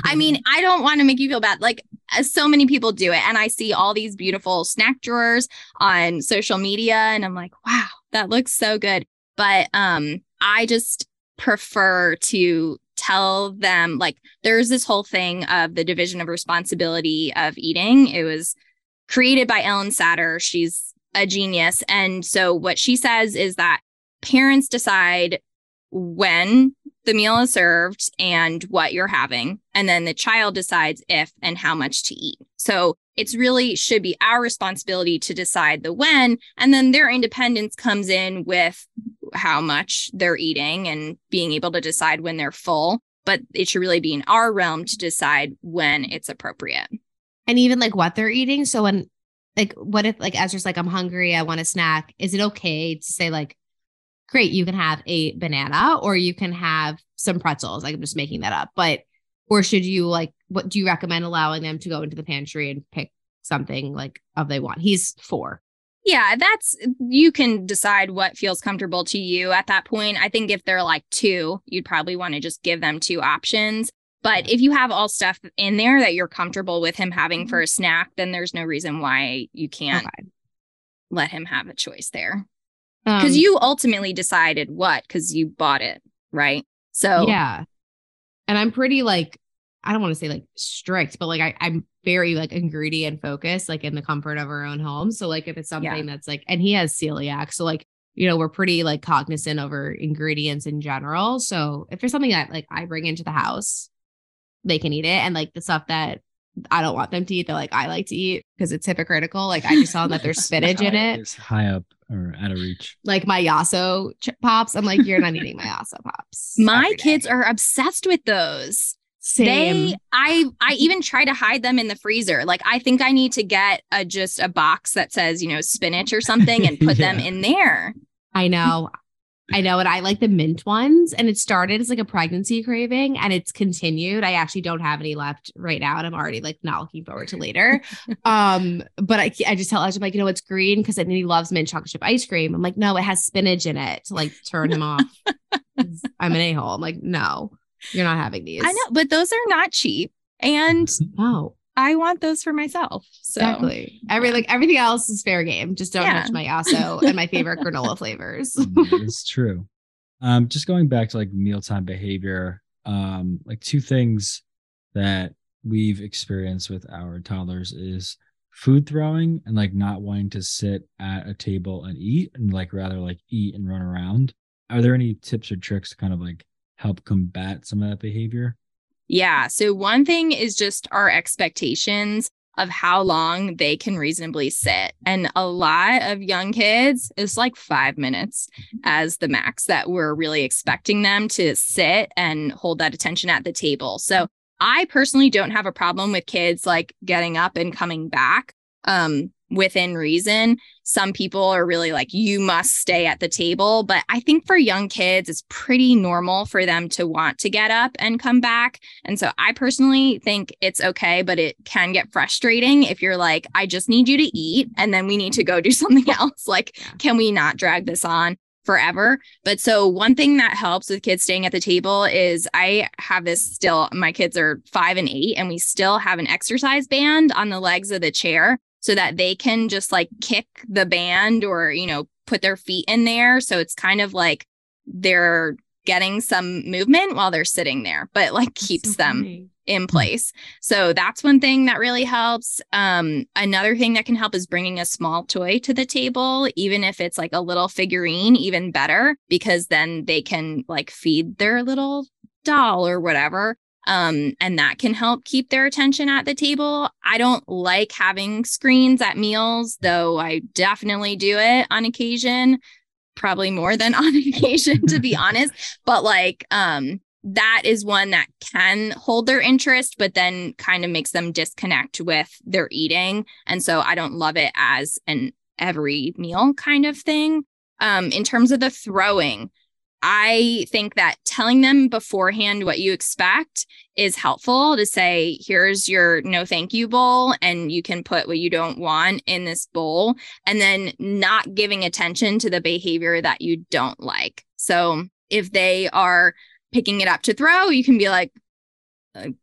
i mean i don't want to make you feel bad like so many people do it and i see all these beautiful snack drawers on social media and i'm like wow that looks so good but um i just prefer to tell them like there's this whole thing of the division of responsibility of eating it was created by Ellyn Satter. She's a genius. And so what she says is that parents decide when the meal is served and what you're having. And then the child decides if and how much to eat. So it's really should be our responsibility to decide the when. And then their independence comes in with how much they're eating and being able to decide when they're full. But it should really be in our realm to decide when it's appropriate. And even like what they're eating. So when like what if like Ezra's like, I'm hungry, I want a snack. Is it okay to say like, great, you can have a banana or you can have some pretzels. Like I'm just making that up. But or should you like what do you recommend allowing them to go into the pantry and pick something like of they want? He's four. Yeah, that's you can decide what feels comfortable to you at that point. I think if they're like two, you'd probably want to just give them two options. But if you have all stuff in there that you're comfortable with him having for mm-hmm. a snack, then there's no reason why you can't okay. let him have a choice there because um, you ultimately decided what because you bought it right so yeah and i'm pretty like i don't want to say like strict but like I, i'm very like ingredient focused like in the comfort of our own home so like if it's something yeah. that's like and he has celiac so like you know we're pretty like cognizant over ingredients in general so if there's something that like i bring into the house they can eat it and like the stuff that I don't want them to eat that like I like to eat because it's hypocritical. Like I just saw that there's *laughs* spinach in it. It's high up or out of reach. Like my Yasso ch- pops. I'm like, you're not eating my Yasso pops. *laughs* My kids are obsessed with those. Same. They, I, I even try to hide them in the freezer. Like I think I need to get a just a box that says you know spinach or something and put *laughs* yeah. them in there. I know. I know, and I like the mint ones. And it started as like a pregnancy craving, and it's continued. I actually don't have any left right now, and I'm already like not looking forward to later. *laughs* um, but I, I just tell Edge, I'm like, you know, it's green because he loves mint chocolate chip ice cream. I'm like, no, it has spinach in it to like turn him off. *laughs* I'm an a hole. I'm like, no, you're not having these. I know, but those are not cheap. And *laughs* no, I want those for myself. So. Exactly. Every like everything else is fair game. Just don't yeah. touch my Yasso *laughs* and my favorite granola flavors. Mm, it's true. Um, just going back to like mealtime behavior, um, like two things that we've experienced with our toddlers is food throwing and like not wanting to sit at a table and eat and like rather like eat and run around. Are there any tips or tricks to kind of like help combat some of that behavior? Yeah. So, one thing is just our expectations of how long they can reasonably sit. And a lot of young kids, is like five minutes as the max that we're really expecting them to sit and hold that attention at the table. So, I personally don't have a problem with kids like getting up and coming back. Um, within reason. Some people are really like, you must stay at the table. But I think for young kids, it's pretty normal for them to want to get up and come back. And so I personally think it's okay, but it can get frustrating if you're like, I just need you to eat and then we need to go do *laughs* something else. Like, can we not drag this on? forever. But so one thing that helps with kids staying at the table is I have this still, my kids are five and eight, and we still have an exercise band on the legs of the chair so that they can just like kick the band or, you know, put their feet in there. So it's kind of like they're getting some movement while they're sitting there, but like that's keeps so them in place. So that's one thing that really helps. Um, another thing that can help is bringing a small toy to the table, even if it's like a little figurine, even better, because then they can like feed their little doll or whatever. Um, and that can help keep their attention at the table. I don't like having screens at meals, though I definitely do it on occasion, probably more than *laughs* on occasion, to be *laughs* honest. But like, um, that is one that can hold their interest, but then kind of makes them disconnect with their eating. And so I don't love it as an every meal kind of thing. Um, in terms of the throwing, I think that telling them beforehand what you expect is helpful to say, here's your no thank you bowl, and you can put what you don't want in this bowl, and then not giving attention to the behavior that you don't like. So if they are picking it up to throw, you can be like,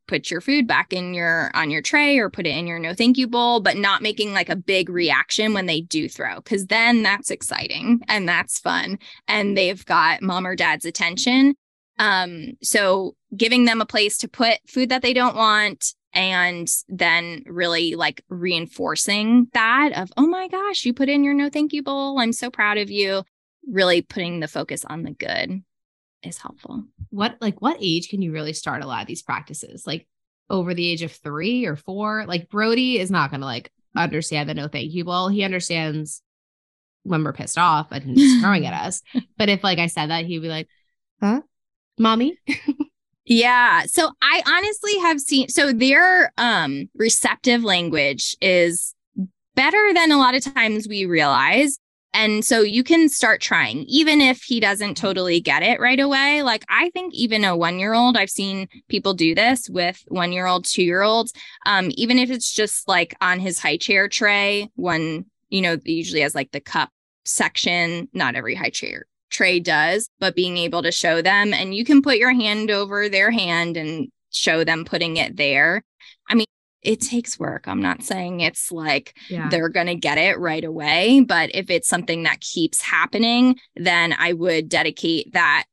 put your food back in your on your tray or put it in your no thank you bowl but not making like a big reaction when they do throw cuz then that's exciting and that's fun and they've got mom or dad's attention. Um so giving them a place to put food that they don't want and then really like reinforcing that of oh my gosh you put in your no thank you bowl. I'm so proud of you. Really putting the focus on the good is helpful. What like what age can you really start a lot of these practices? Like over the age of three or four? Like brody is not going to like understand the no thank you. Bowl he understands when we're pissed off and he's throwing at *laughs* us. But if like i said that he'd be like huh? Mommy? *laughs* Yeah. So I honestly have seen so their um receptive language is better than a lot of times we realize. And so you can start trying, even if he doesn't totally get it right away. Like, I think even a one year old, I've seen people do this with one year old, two year olds, um, even if it's just like on his high chair tray, one, you know, usually has like the cup section, not every high chair tray does, but being able to show them and you can put your hand over their hand and show them putting it there. It takes work. I'm not saying it's like yeah. they're going to get it right away, but if it's something that keeps happening, then I would dedicate that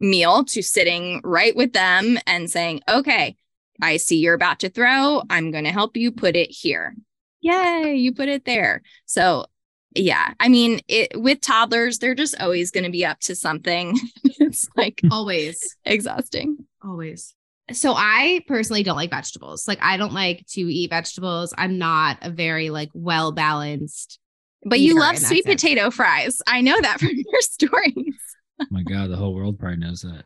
meal to sitting right with them and saying, okay, I see you're about to throw. I'm going to help you put it here. Yay, you put it there. So yeah i mean it with toddlers they're just always going to be up to something *laughs* it's like always exhausting always so i personally don't like vegetables like i don't like to eat vegetables i'm not a very like well balanced but you love sweet sense. potato fries i know that *laughs* from your stories oh my god the whole world probably knows that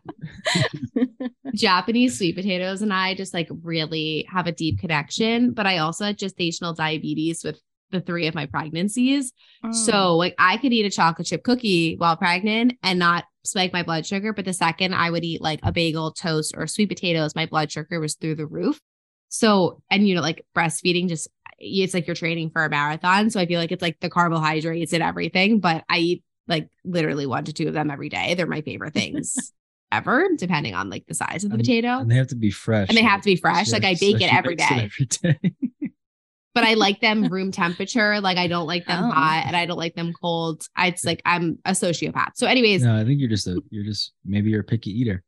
*laughs* japanese sweet potatoes and i just like really have a deep connection but i also had gestational diabetes with the three of my pregnancies. Oh. So like I could eat a chocolate chip cookie while pregnant and not spike my blood sugar. But the second I would eat like a bagel, toast, or sweet potatoes, my blood sugar was through the roof. So, and you know, like breastfeeding just it's like you're training for a marathon. So I feel like it's like the carbohydrates and everything, but I eat like literally one to two of them every day. They're my favorite things *laughs* ever, depending on like the size of the and, potato. And they have to be fresh. And they have to be fresh. Like I bake it every day. Every day *laughs* but I like them *laughs* room temperature. Like I don't like them oh. hot and I don't like them cold. I, it's like I'm a sociopath. So, anyways, no, I think you're just a you're just maybe you're a picky eater.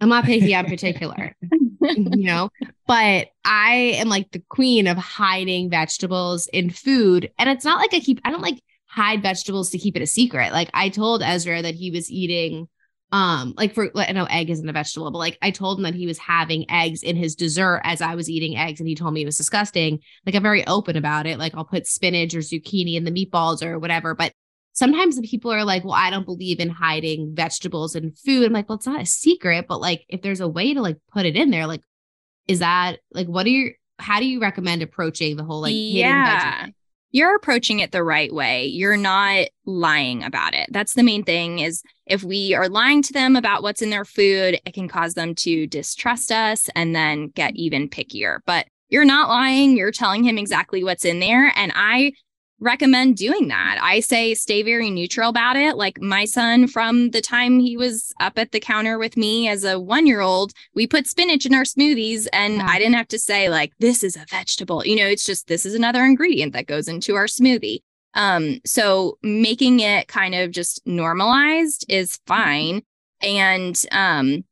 I'm not picky. I'm *laughs* particular, you know. But I am like the queen of hiding vegetables in food, and it's not like I keep. I don't like hide vegetables to keep it a secret. Like I told Ezra that he was eating um like for i know egg isn't a vegetable but like i told him that he was having eggs in his dessert as i was eating eggs and he told me it was disgusting. Like i'm very open about it. Like i'll put spinach or zucchini in the meatballs or whatever but sometimes the people are like well i don't believe in hiding vegetables in food. I'm like well it's not a secret but like if there's a way to like put it in there like is that like what are you how do you recommend approaching the whole like yeah you're approaching it the right way. You're not lying about it. That's the main thing is if we are lying to them about what's in their food, it can cause them to distrust us and then get even pickier. But you're not lying, you're telling him exactly what's in there and I recommend doing that. I say stay very neutral about it. Like my son, from the time he was up at the counter with me as a one year old, we put spinach in our smoothies and yeah. I didn't have to say, like, this is a vegetable. You know, it's just this is another ingredient that goes into our smoothie. Um, so making it kind of just normalized is fine. And um,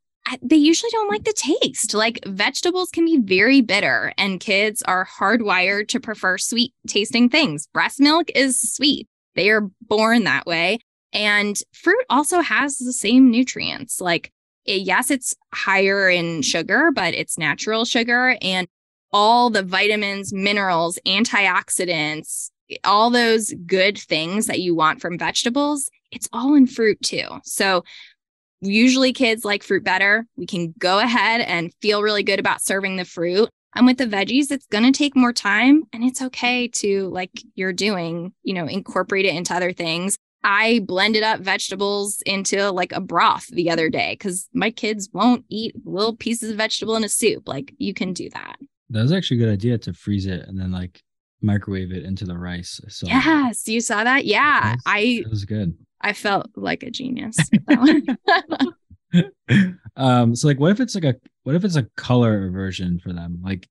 they usually don't like the taste. Like vegetables can be very bitter, and kids are hardwired to prefer sweet tasting things. Breast milk is sweet, they are born that way. And fruit also has the same nutrients. Like, it, yes, it's higher in sugar, but it's natural sugar. And all the vitamins, minerals, antioxidants, eh, all those good things that you want from vegetables, it's all in fruit too. So usually kids like fruit better. We can go ahead and feel really good about serving the fruit. And with the veggies, it's going to take more time and it's okay to, like you're doing, you know, incorporate it into other things. I blended up vegetables into like a broth the other day because my kids won't eat little pieces of vegetable in a soup. Like you can do that. That was actually a good idea to freeze it and then like microwave it into the rice. So yes, you saw that. Yeah, that was, I. It was good. I felt like a genius. *laughs* um, so like, what if it's like a what if it's a color version for them? Like,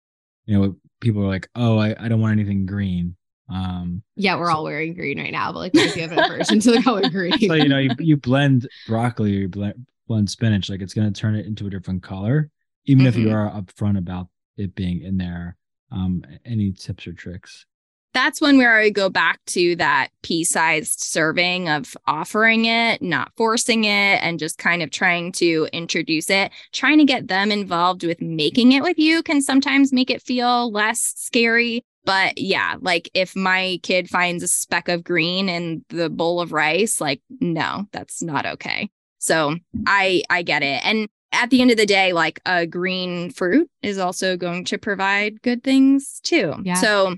you know, people are like, oh, I, I don't want anything green. Um, yeah, we're so, all wearing green right now, but like, if you have a version to the color green? So you know, you, you *laughs* blend broccoli or you blend, blend spinach, like it's gonna turn it into a different color, even mm-hmm. if you mm-hmm. are upfront about it being in there. Um, any tips or tricks? That's one where I go back to that pea sized serving of offering it, not forcing it, and just kind of trying to introduce it. Trying to get them involved with making it with you can sometimes make it feel less scary. But yeah, like if my kid finds a speck of green in the bowl of rice, like, no, that's not okay. So I I get it. And at the end of the day, like a green fruit is also going to provide good things too. Yeah. So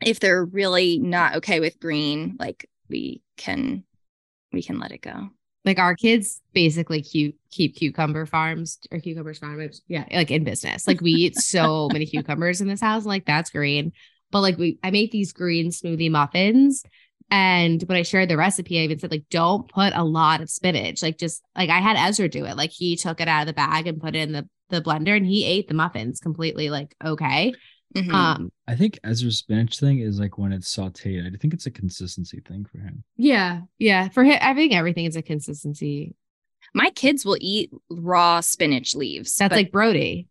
if they're really not okay with green, like we can we can let it go. Like our kids basically keep keep cucumber farms or cucumbers farms, yeah, like in business. Like we eat so many *laughs* cucumbers in this house, like that's green. But like we, I make these green smoothie muffins, and when I shared the recipe, I even said like, don't put a lot of spinach. Like just like I had Ezra do it. Like he took it out of the bag and put it in the the blender, and he ate the muffins completely. Like okay, Mm-hmm. Um, I think Ezra's spinach thing is like when it's sauteed. I think it's a consistency thing for him. Yeah, yeah. For him, I think everything is a consistency. My kids will eat raw spinach leaves. That's like Brody.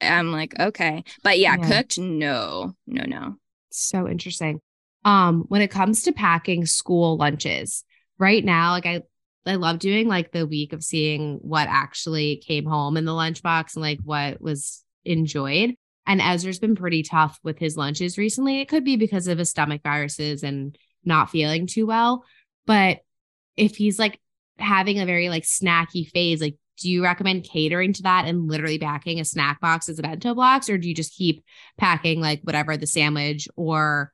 I'm like, okay, but yeah, yeah, cooked, no, no, no. So interesting. Um, when it comes to packing school lunches, right now, like I I love doing like the week of seeing what actually came home in the lunchbox and like what was enjoyed. And Ezra's been pretty tough with his lunches recently. It could be because of his stomach viruses and not feeling too well. But if he's like having a very like snacky phase, like do you recommend catering to that and literally packing a snack box as a bento box, or do you just keep packing like whatever the sandwich or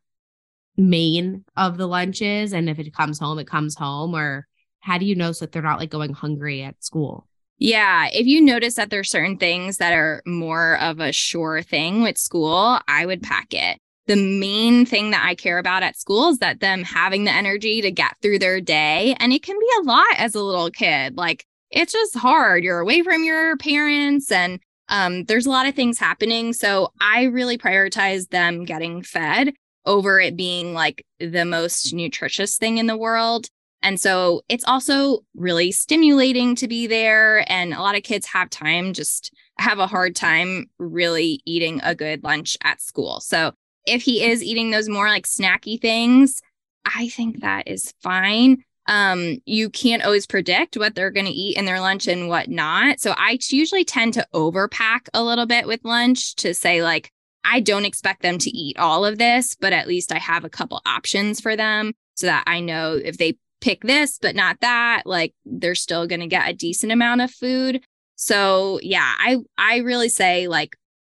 main of the lunches? And if it comes home, it comes home, or how do you know so that they're not like going hungry at school? Yeah, if you notice that there's certain things that are more of a sure thing with school, I would pack it. The main thing that I care about at school is that them having the energy to get through their day. And it can be a lot as a little kid. Like it's just hard. You're away from your parents and um, there's a lot of things happening. So I really prioritize them getting fed over it being like the most nutritious thing in the world. And so it's also really stimulating to be there. And a lot of kids have time, just have a hard time really eating a good lunch at school. So if he is eating those more like snacky things, I think that is fine. Um, you can't always predict what they're going to eat in their lunch and what not. So I usually tend to overpack a little bit with lunch to say, like, I don't expect them to eat all of this, but at least I have a couple options for them so that I know if they pick this but not that like they're still going to get a decent amount of food. So yeah i i really say like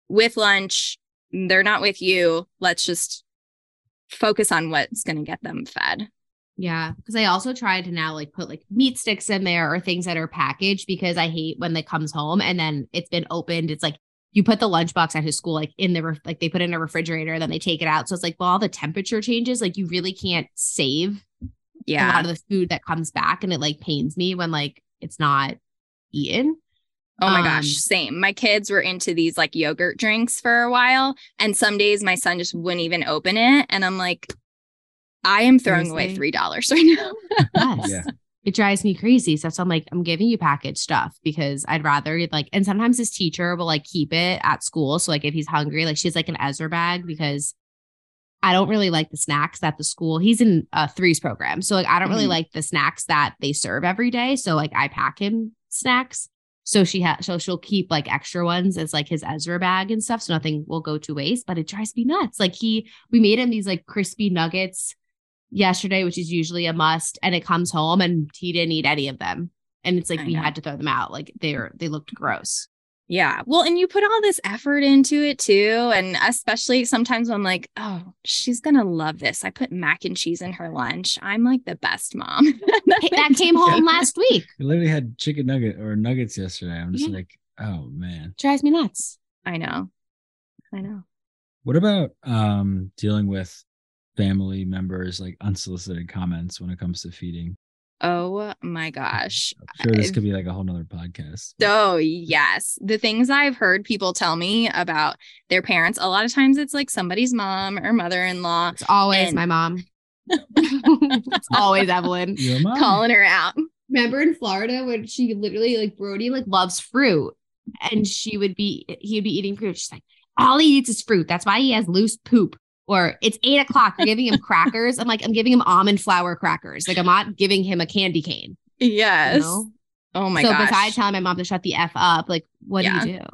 with lunch they're not with you. Let's just focus on what's going to get them fed. Yeah because i also try to now like put like meat sticks in there or things that are packaged because i hate when it comes home and then it's been opened. It's like you put the lunchbox at his school like in the ref- like they put in a refrigerator then they take it out. So it's like well all the temperature changes like you really can't save yeah. a lot of the food that comes back and it like pains me when like it's not eaten. Oh my um, gosh, same. My kids were into these like yogurt drinks for a while. And some days my son just wouldn't even open it. And I'm like, I am throwing away $3 right now. *laughs* yes. Yeah. It drives me crazy. So, so I'm like, I'm giving you packaged stuff because I'd rather like, and sometimes his teacher will like keep it at school. So, like, if he's hungry, like, she's like an Ezra bag because I don't really like the snacks that the school, he's in a threes program. So like I don't mm-hmm. really like the snacks that they serve every day. So like I pack him snacks. So she has so she'll keep like extra ones as like his Ezra bag and stuff. So nothing will go to waste, but it drives me nuts. Like he we made him these like crispy nuggets yesterday, which is usually a must, and it comes home and he didn't eat any of them. And it's like I we know. had to throw them out. Like they're they looked gross. Yeah. Well, and you put all this effort into it too. And especially sometimes I'm like, oh, she's going to love this. I put mac and cheese in her lunch. I'm like the best mom. *laughs* that came home last week. We literally had chicken nugget or nuggets yesterday. I'm just yeah. like, oh man. Drives me nuts. I know. I know. What about um dealing with family members like unsolicited comments when it comes to feeding? Oh my gosh. I'm sure this could be like a whole nother podcast. Oh, yes. The things I've heard people tell me about their parents, a lot of times it's like somebody's mom or mother in law. It's always and- my mom. *laughs* it's always Evelyn calling her out. Remember in Florida when she literally like Brody like loves fruit and she would be he would be eating fruit. She's like, all he eats is fruit. That's why he has loose poop. Or it's eight o'clock. You're giving him *laughs* crackers. I'm like, I'm giving him almond flour crackers. Like I'm not giving him a candy cane. Yes. You know? Oh my god. so gosh. besides telling my mom to shut the F up, like what Yeah. do you do?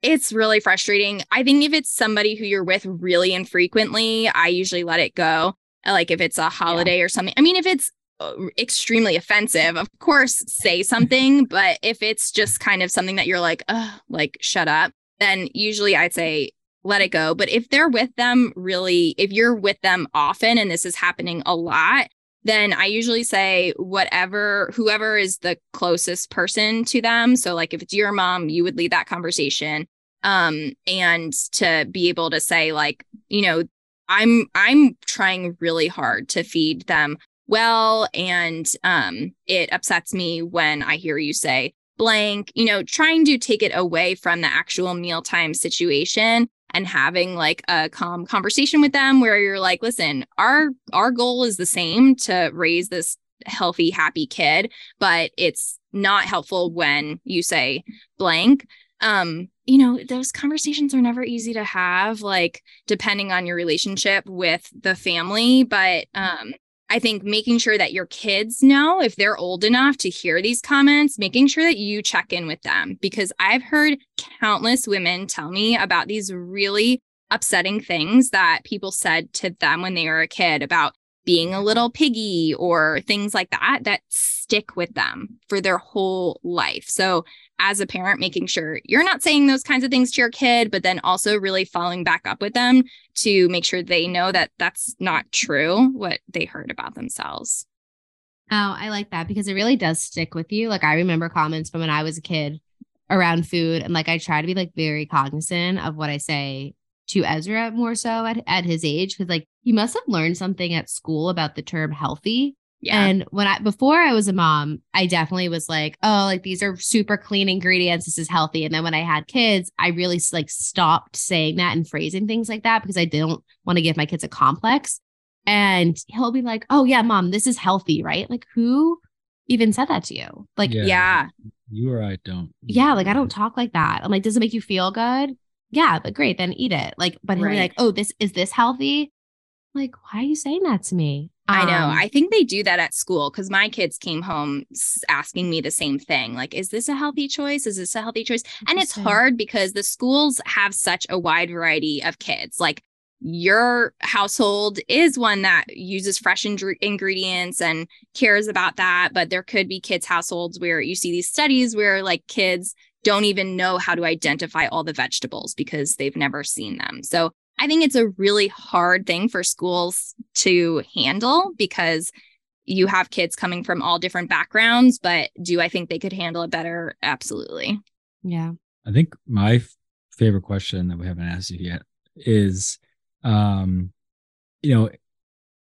it's really frustrating. I think if it's somebody who you're with really infrequently, I usually let it go. Uh, Like if it's a holiday or something. I mean, if it's uh, extremely offensive, of course, say something. but if it's just kind of something that you're like, Ugh, like shut up, then usually I'd say let it go. But if they're with them really, if you're with them often and this is happening a lot, then I usually say whatever, whoever is the closest person to them. So, like if it's your mom, you would lead that conversation. Um, and to be able to say, like, you know, I'm I'm trying really hard to feed them well. And um, it upsets me when I hear you say blank, you know, trying to take it away from the actual mealtime situation and having like a calm conversation with them where you're like listen our our goal is the same to raise this healthy happy kid but it's not helpful when you say blank. Um you know those conversations are never easy to have like depending on your relationship with the family but um I think making sure that your kids know if they're old enough to hear these comments, making sure that you check in with them because I've heard countless women tell me about these really upsetting things that people said to them when they were a kid about being a little piggy or things like that that stick with them for their whole life. So, as a parent, making sure you're not saying those kinds of things to your kid, but then also really following back up with them to make sure they know that that's not true what they heard about themselves. Oh, I like that because it really does stick with you. Like I remember comments from when I was a kid around food, and like I try to be like very cognizant of what I say to Ezra more so at, at his age because like he must have learned something at school about the term healthy. Yeah. And when I before I was a mom, I definitely was like, oh, like these are super clean ingredients. This is healthy. And then when I had kids, I really like stopped saying that and phrasing things like that because I didn't want to give my kids a complex. And he'll be like, oh yeah, mom, this is healthy, right? Like who even said that to you? Like yeah, yeah. You or I don't. Yeah, like I don't talk like that. I'm like, does it make you feel good? Yeah, but great, then eat it. Like, but he'll be like, oh, this is this healthy? Like, why are you saying that to me? I know. Um, I think they do that at school because my kids came home asking me the same thing. Like, is this a healthy choice? Is this a healthy choice? And it's hard because the schools have such a wide variety of kids. Like, your household is one that uses fresh ingre- ingredients and cares about that. But there could be kids' households where you see these studies where, like, kids don't even know how to identify all the vegetables because they've never seen them. So, I think it's a really hard thing for schools to handle because you have kids coming from all different backgrounds. But do I think they could handle it better? Absolutely. yeah. I think my f- favorite question that we haven't asked you yet is, um, you know,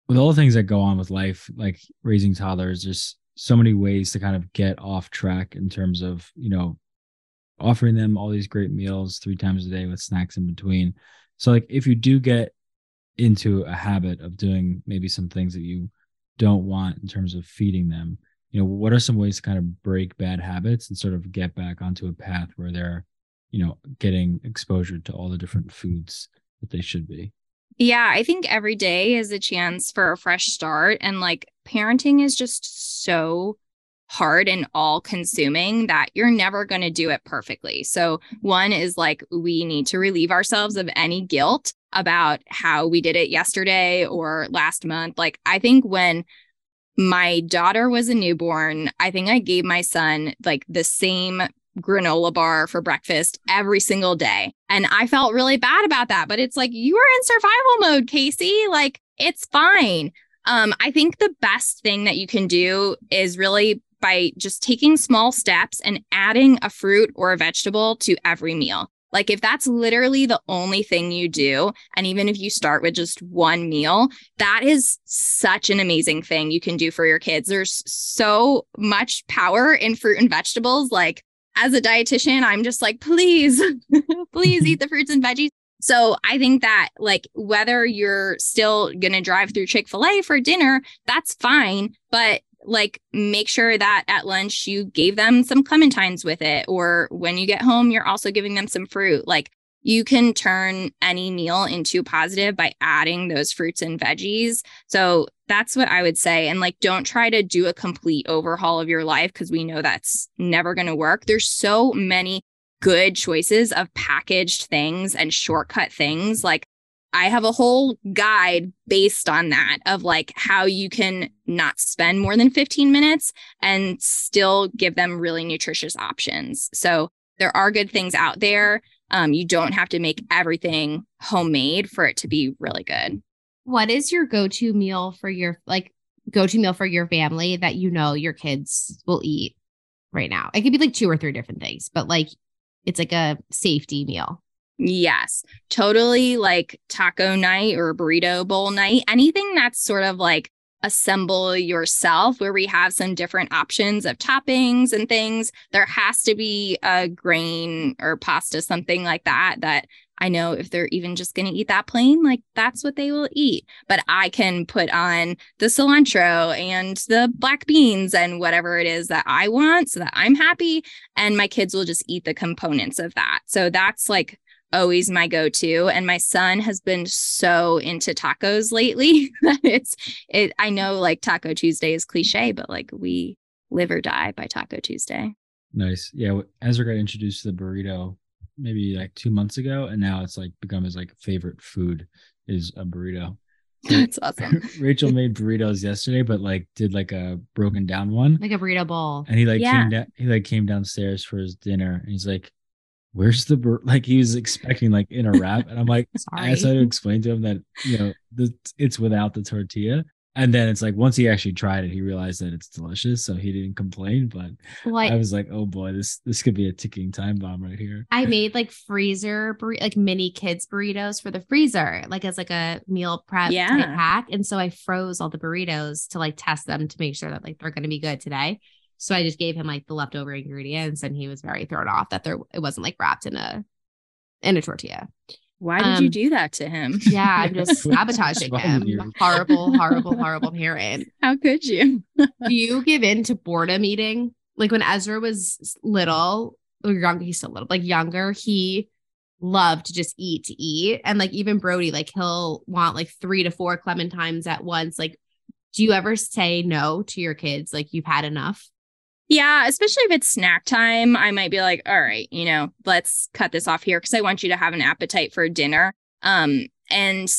with all the things that go on with life, like raising toddlers, there's so many ways to kind of get off track in terms of, you know, offering them all these great meals three times a day with snacks in between. So, like, if you do get into a habit of doing maybe some things that you don't want in terms of feeding them, you know, what are some ways to kind of break bad habits and sort of get back onto a path where they're, you know, getting exposure to all the different foods that they should be? Yeah, I think every day is a chance for a fresh start. And like parenting is just so hard and all consuming that you're never going to do it perfectly. So, one is like we need to relieve ourselves of any guilt about how we did it yesterday or last month. Like, I think when my daughter was a newborn, I think I gave my son like the same granola bar for breakfast every single day. And I felt really bad about that. But it's like, you are in survival mode, Kacie. Like, it's fine. Um, I think the best thing that you can do is really by just taking small steps and adding a fruit or a vegetable to every meal. Like, if that's literally the only thing you do, and even if you start with just one meal, that is such an amazing thing you can do for your kids. There's so much power in fruit and vegetables. Like, as a dietitian, I'm just like, please, *laughs* please eat *laughs* the fruits and veggies. So I think that like whether you're still going to drive through Chick-fil-A for dinner, that's fine, but like make sure that at lunch you gave them some clementines with it or when you get home you're also giving them some fruit. Like you can turn any meal into positive by adding those fruits and veggies. So that's what i would say and like don't try to do a complete overhaul of your life because we know that's never going to work. There's so many good choices of packaged things and shortcut things like I have a whole guide based on that of like how you can not spend more than 15 minutes and still give them really nutritious options. So there are good things out there. Um, you don't have to make everything homemade for it to be really good. What is your go to meal for your like go to meal for your family that you know your kids will eat right now? It could be like two or three different things, but like it's like a safety meal. Yes, totally like taco night or burrito bowl night. Anything that's sort of like assemble yourself where we have some different options of toppings and things. There has to be a grain or pasta, something like that, that I know if they're even just going to eat that plain, like that's what they will eat. But I can put on the cilantro and the black beans and whatever it is that I want so that I'm happy. And my kids will just eat the components of that. So that's like always my go-to and my son has been so into tacos lately *laughs* that it's it I know like taco Tuesday is cliche but like we live or die by taco Tuesday. Nice. Yeah, Ezra got introduced to the burrito maybe like 2 months ago and now it's like become his like favorite food is a burrito. *laughs* That's awesome. *laughs* Rachel made burritos yesterday, but like did like a broken down one, like a burrito bowl. And he like yeah. came down. He like came downstairs for his dinner, and he's like, where's the bur-? like he was expecting like in a wrap and i'm like *laughs* i had to explain to him that you know the, it's without the tortilla and then it's like once he actually tried it he realized that it's delicious so he didn't complain but like i was like oh boy this this could be a ticking time bomb right here i made like freezer bur- like mini kids burritos for the freezer like as like a meal prep yeah. pack and so i froze all the burritos to like test them to make sure that like they're going to be good today so I just gave him like the leftover ingredients and he was very thrown off that there it wasn't like wrapped in a in a tortilla. Why did um, you do that to him? Yeah, I'm just *laughs* sabotaging him. Horrible, horrible, *laughs* horrible parent. How could you? do you give in to boredom eating? Like when Ezra was little, or younger, he's still little, like younger, he loved to just eat to eat. And like even Brody, like he'll want like three to four clementines at once. Like, do you ever say no to your kids? Like you've had enough? Yeah, especially if it's snack time, I might be like, all right, you know, let's cut this off here because I want you to have an appetite for dinner. Um, and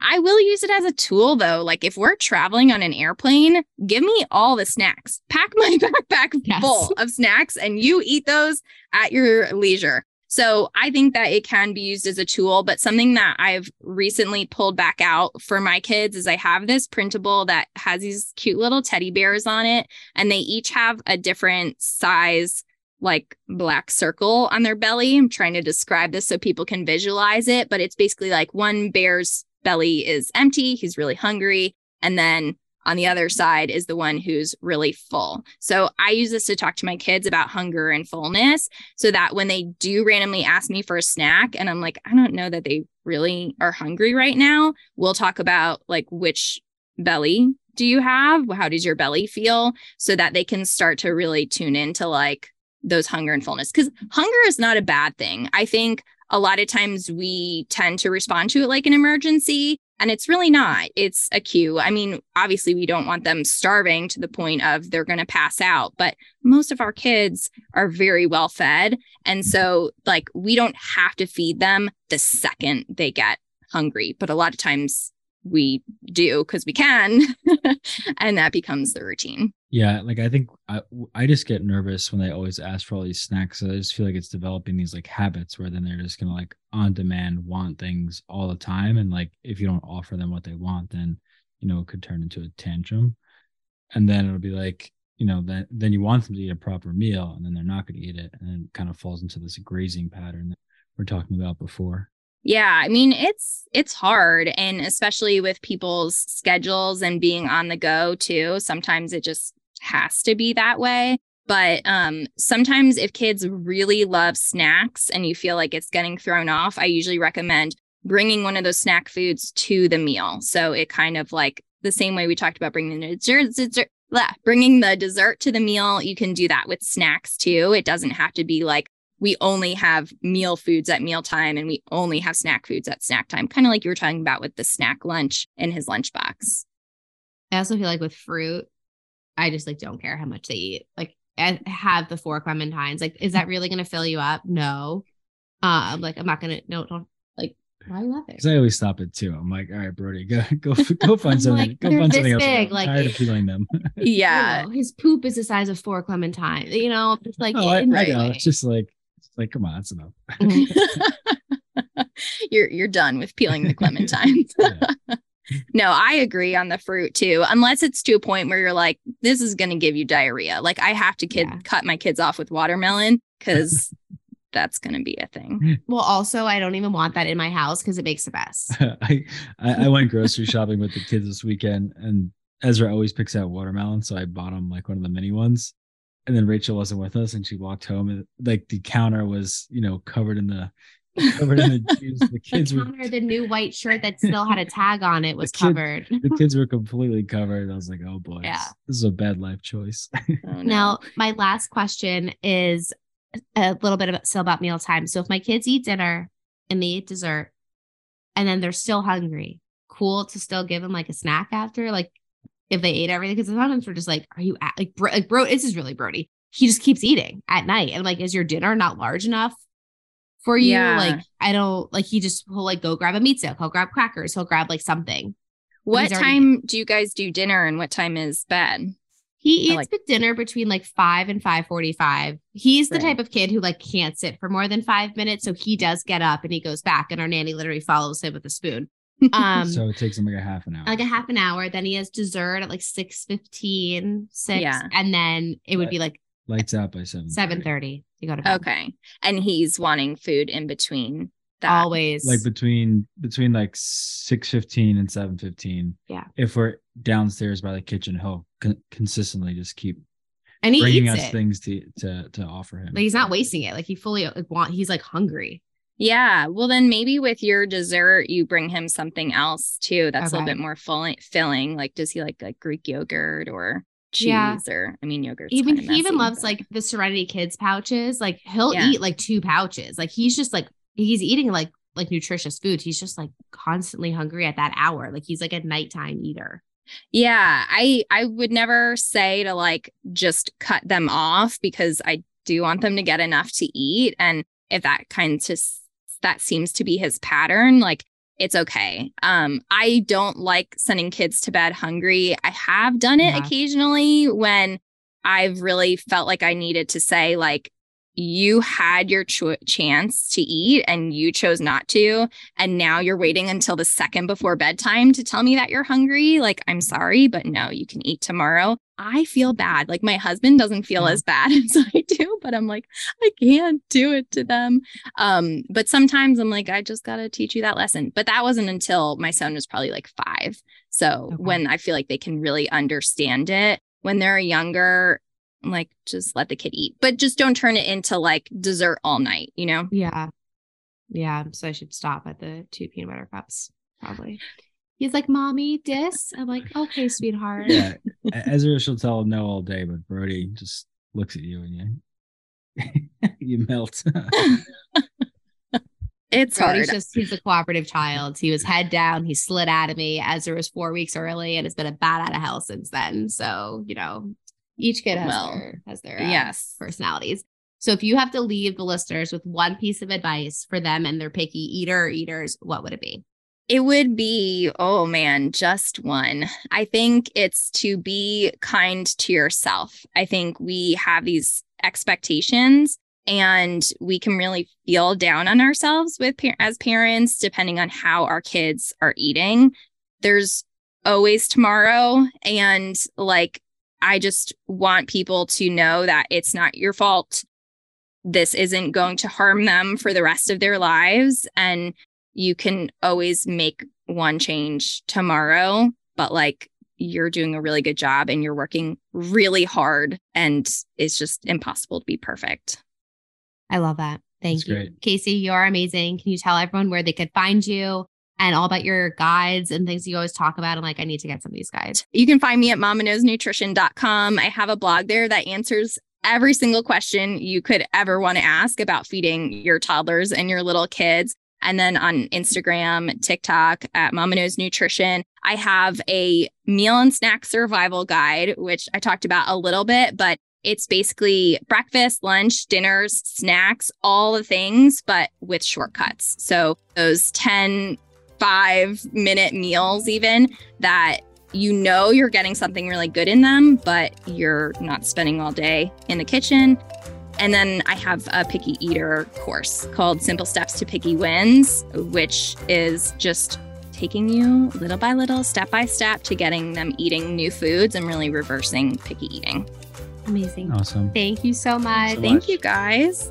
I will use it as a tool though. Like if we're traveling on an airplane, give me all the snacks. Pack *laughs* my backpack yes. full of snacks and you eat those at your leisure. So I think that it can be used as a tool, but something that I've recently pulled back out for my kids is I have this printable that has these cute little teddy bears on it, and they each have a different size like black circle on their belly. I'm trying to describe this so people can visualize it, but it's basically like one bear's belly is empty, he's really hungry, and then on the other side is the one who's really full. So I use this to talk to my kids about hunger and fullness so that when they do randomly ask me for a snack and I'm like, I don't know that they really are hungry right now, we'll talk about like which belly do you have? How does your belly feel? So that they can start to really tune into like those hunger and fullness. Because hunger is not a bad thing. I think a lot of times we tend to respond to it like an emergency and it's really not. It's a cue. I mean, obviously, we don't want them starving to the point of they're going to pass out, but most of our kids are very well fed. And so, like, we don't have to feed them the second they get hungry. But a lot of times we do because we can. *laughs* and that becomes the routine. Yeah, like I think I I just get nervous when they always ask for all these snacks. So I just feel like it's developing these like habits where then they're just gonna like on demand want things all the time, and like if you don't offer them what they want, then you know it could turn into a tantrum, and then it'll be like you know then then you want them to eat a proper meal, and then they're not gonna eat it, and it kind of falls into this grazing pattern that we're talking about before. Yeah, I mean it's it's hard and especially with people's schedules and being on the go too. Sometimes it just has to be that way. But um, sometimes if kids really love snacks and you feel like it's getting thrown off, I usually recommend bringing one of those snack foods to the meal. So it kind of like the same way we talked about bringing the dessert, yeah, bringing the dessert to the meal. You can do that with snacks too. It doesn't have to be like we only have meal foods at mealtime and we only have snack foods at snack time, kind of like you were talking about with the snack lunch in his lunchbox. I also feel like with fruit, I just like don't care how much they eat. Like I have the four clementines. Like, is that really gonna fill you up? No. Uh, I'm like, I'm not gonna no, don't like why love it? Because I always stop it too. I'm like, all right, Brody, go go go *laughs* find I'm something. like, go they're find this something else. big, I'm like- tired of peeling them. *laughs* Yeah. You know, his poop is the size of four clementines. You know, I'm like oh, I, I right know. way. It's just like, it's like, come on, that's enough. *laughs* You're you're done with peeling the clementines. *laughs* *laughs* No, I agree on the fruit too. Unless it's to a point where you're like, this is going to give you diarrhea. Like I have to kid Yeah. cut my kids off with watermelon because that's going to be a thing. Well, also, I don't even want that in my house because it makes the mess. I, I I went grocery shopping with the kids this weekend, and Ezra always picks out watermelon, so I bought him like one of the mini ones. And then Rachel wasn't with us, and she walked home, and like the counter was, you know, covered in the covered in the *laughs* juice. The kids the were counter, the new white shirt that still had a tag on it was kid- covered. the kids were completely covered. I was like, oh boy, Yeah. this is a bad life choice. *laughs* Oh, no. Now, my last question is a little bit about, still about mealtime. So, if my kids eat dinner and they eat dessert, and then they're still hungry, cool to still give them like a snack after, like if they ate everything. Because sometimes we're just like, "Are you at, like bro, like bro? This is really Brody. He just keeps eating at night, and I'm like, is your dinner not large enough for you? Yeah. Like, I don't like. He just will like go grab a meat stick. He'll grab crackers. He'll grab like something. what already- time do you guys do dinner and what time is bed? He eats like- the dinner between like five and five forty-five. He's the Right. type of kid who like can't sit for more than five minutes, so he does get up and he goes back, and our nanny literally follows him with a spoon. *laughs* Um, so it takes him like a half an hour. like a half an hour. Then he has dessert at like 6 15, 6 Yeah. and then it would Right. be like Lights out by seven. seven thirty to go to bed. Okay. And he's wanting food in between that. Always Like between between like six fifteen and seven fifteen. Yeah. If we're downstairs by the kitchen, he'll con- consistently just keep and he bringing eats us it. things to to to offer him. Like he's not wasting it. Like he fully like, want. He's like hungry. Yeah. Well, then maybe with your dessert, you bring him something else too. That's a little bit more filling. filling. Like, does he like like Greek yogurt or cheese Yeah. or, I mean, yogurt? even he even loves like the Serenity Kids pouches. Like he'll Yeah. eat like two pouches. Like he's just like he's eating like like nutritious foods. He's just like constantly hungry at that hour. Like he's like a nighttime eater. Yeah, I I would never say to like just cut them off because I do want them to get enough to eat and if that kind of that seems to be his pattern like it's okay. Um I don't like sending kids to bed hungry. I have done it Yeah. occasionally when I've really felt like I needed to say like you had your cho- chance to eat and you chose not to and now you're waiting until the second before bedtime to tell me that you're hungry? Like i'm sorry but no you can eat tomorrow. I feel bad. Like my husband doesn't feel as bad *laughs* as i do but i'm like i can't do it to them. Um but sometimes i'm like i just got to teach you that lesson. But that wasn't until my son was probably like 5 so Okay. when i feel like they can really understand it. When they're younger like just let the kid eat but just don't turn it into like dessert all night you know Yeah. Yeah. So I should stop at the two peanut butter cups, probably. He's like, Mommy, dis. I'm like, okay, sweetheart. Yeah. Ezra she'll tell him no all day, but Brody just looks at you and you *laughs* you melt. *laughs* it's Brody's hard just he's a cooperative child. He was head down. He slid out of me. Ezra was four weeks early and it's been a bat out of hell since then. So, you know, each kid has Well, their has their uh, yes personalities. So if you have to leave the listeners with one piece of advice for them and their picky eater or eaters, what would it be? It would be, oh man, just one. I think it's to be kind to yourself. I think we have these expectations and we can really feel down on ourselves with as parents depending on how our kids are eating. There's always tomorrow and like I just want people to know that it's not your fault. This isn't going to harm them for the rest of their lives and you can always make one change tomorrow, but like you're doing a really good job and you're working really hard and it's just impossible to be perfect. I love that. Thank That's you. great. Kacie, you are amazing. Can you tell everyone where they could find you? And all about your guides and things you always talk about. I'm like, I need to get some of these guides. You can find me at mamaknowsnutrition.com. I have a blog there that answers every single question you could ever want to ask about feeding your toddlers and your little kids. And then on Instagram, TikTok at Mama Knows Nutrition, I have a meal and snack survival guide, which I talked about a little bit, but it's basically breakfast, lunch, dinners, snacks, all the things, but with shortcuts. So those 10, five minute meals, even that you know you're getting something really good in them, but you're not spending all day in the kitchen. And then I have a picky eater course called Simple Steps to Picky Wins, which is just taking you little by little, step by step to getting them eating new foods and really reversing picky eating. Amazing. Awesome. Thank you so much. so Thank much. you guys.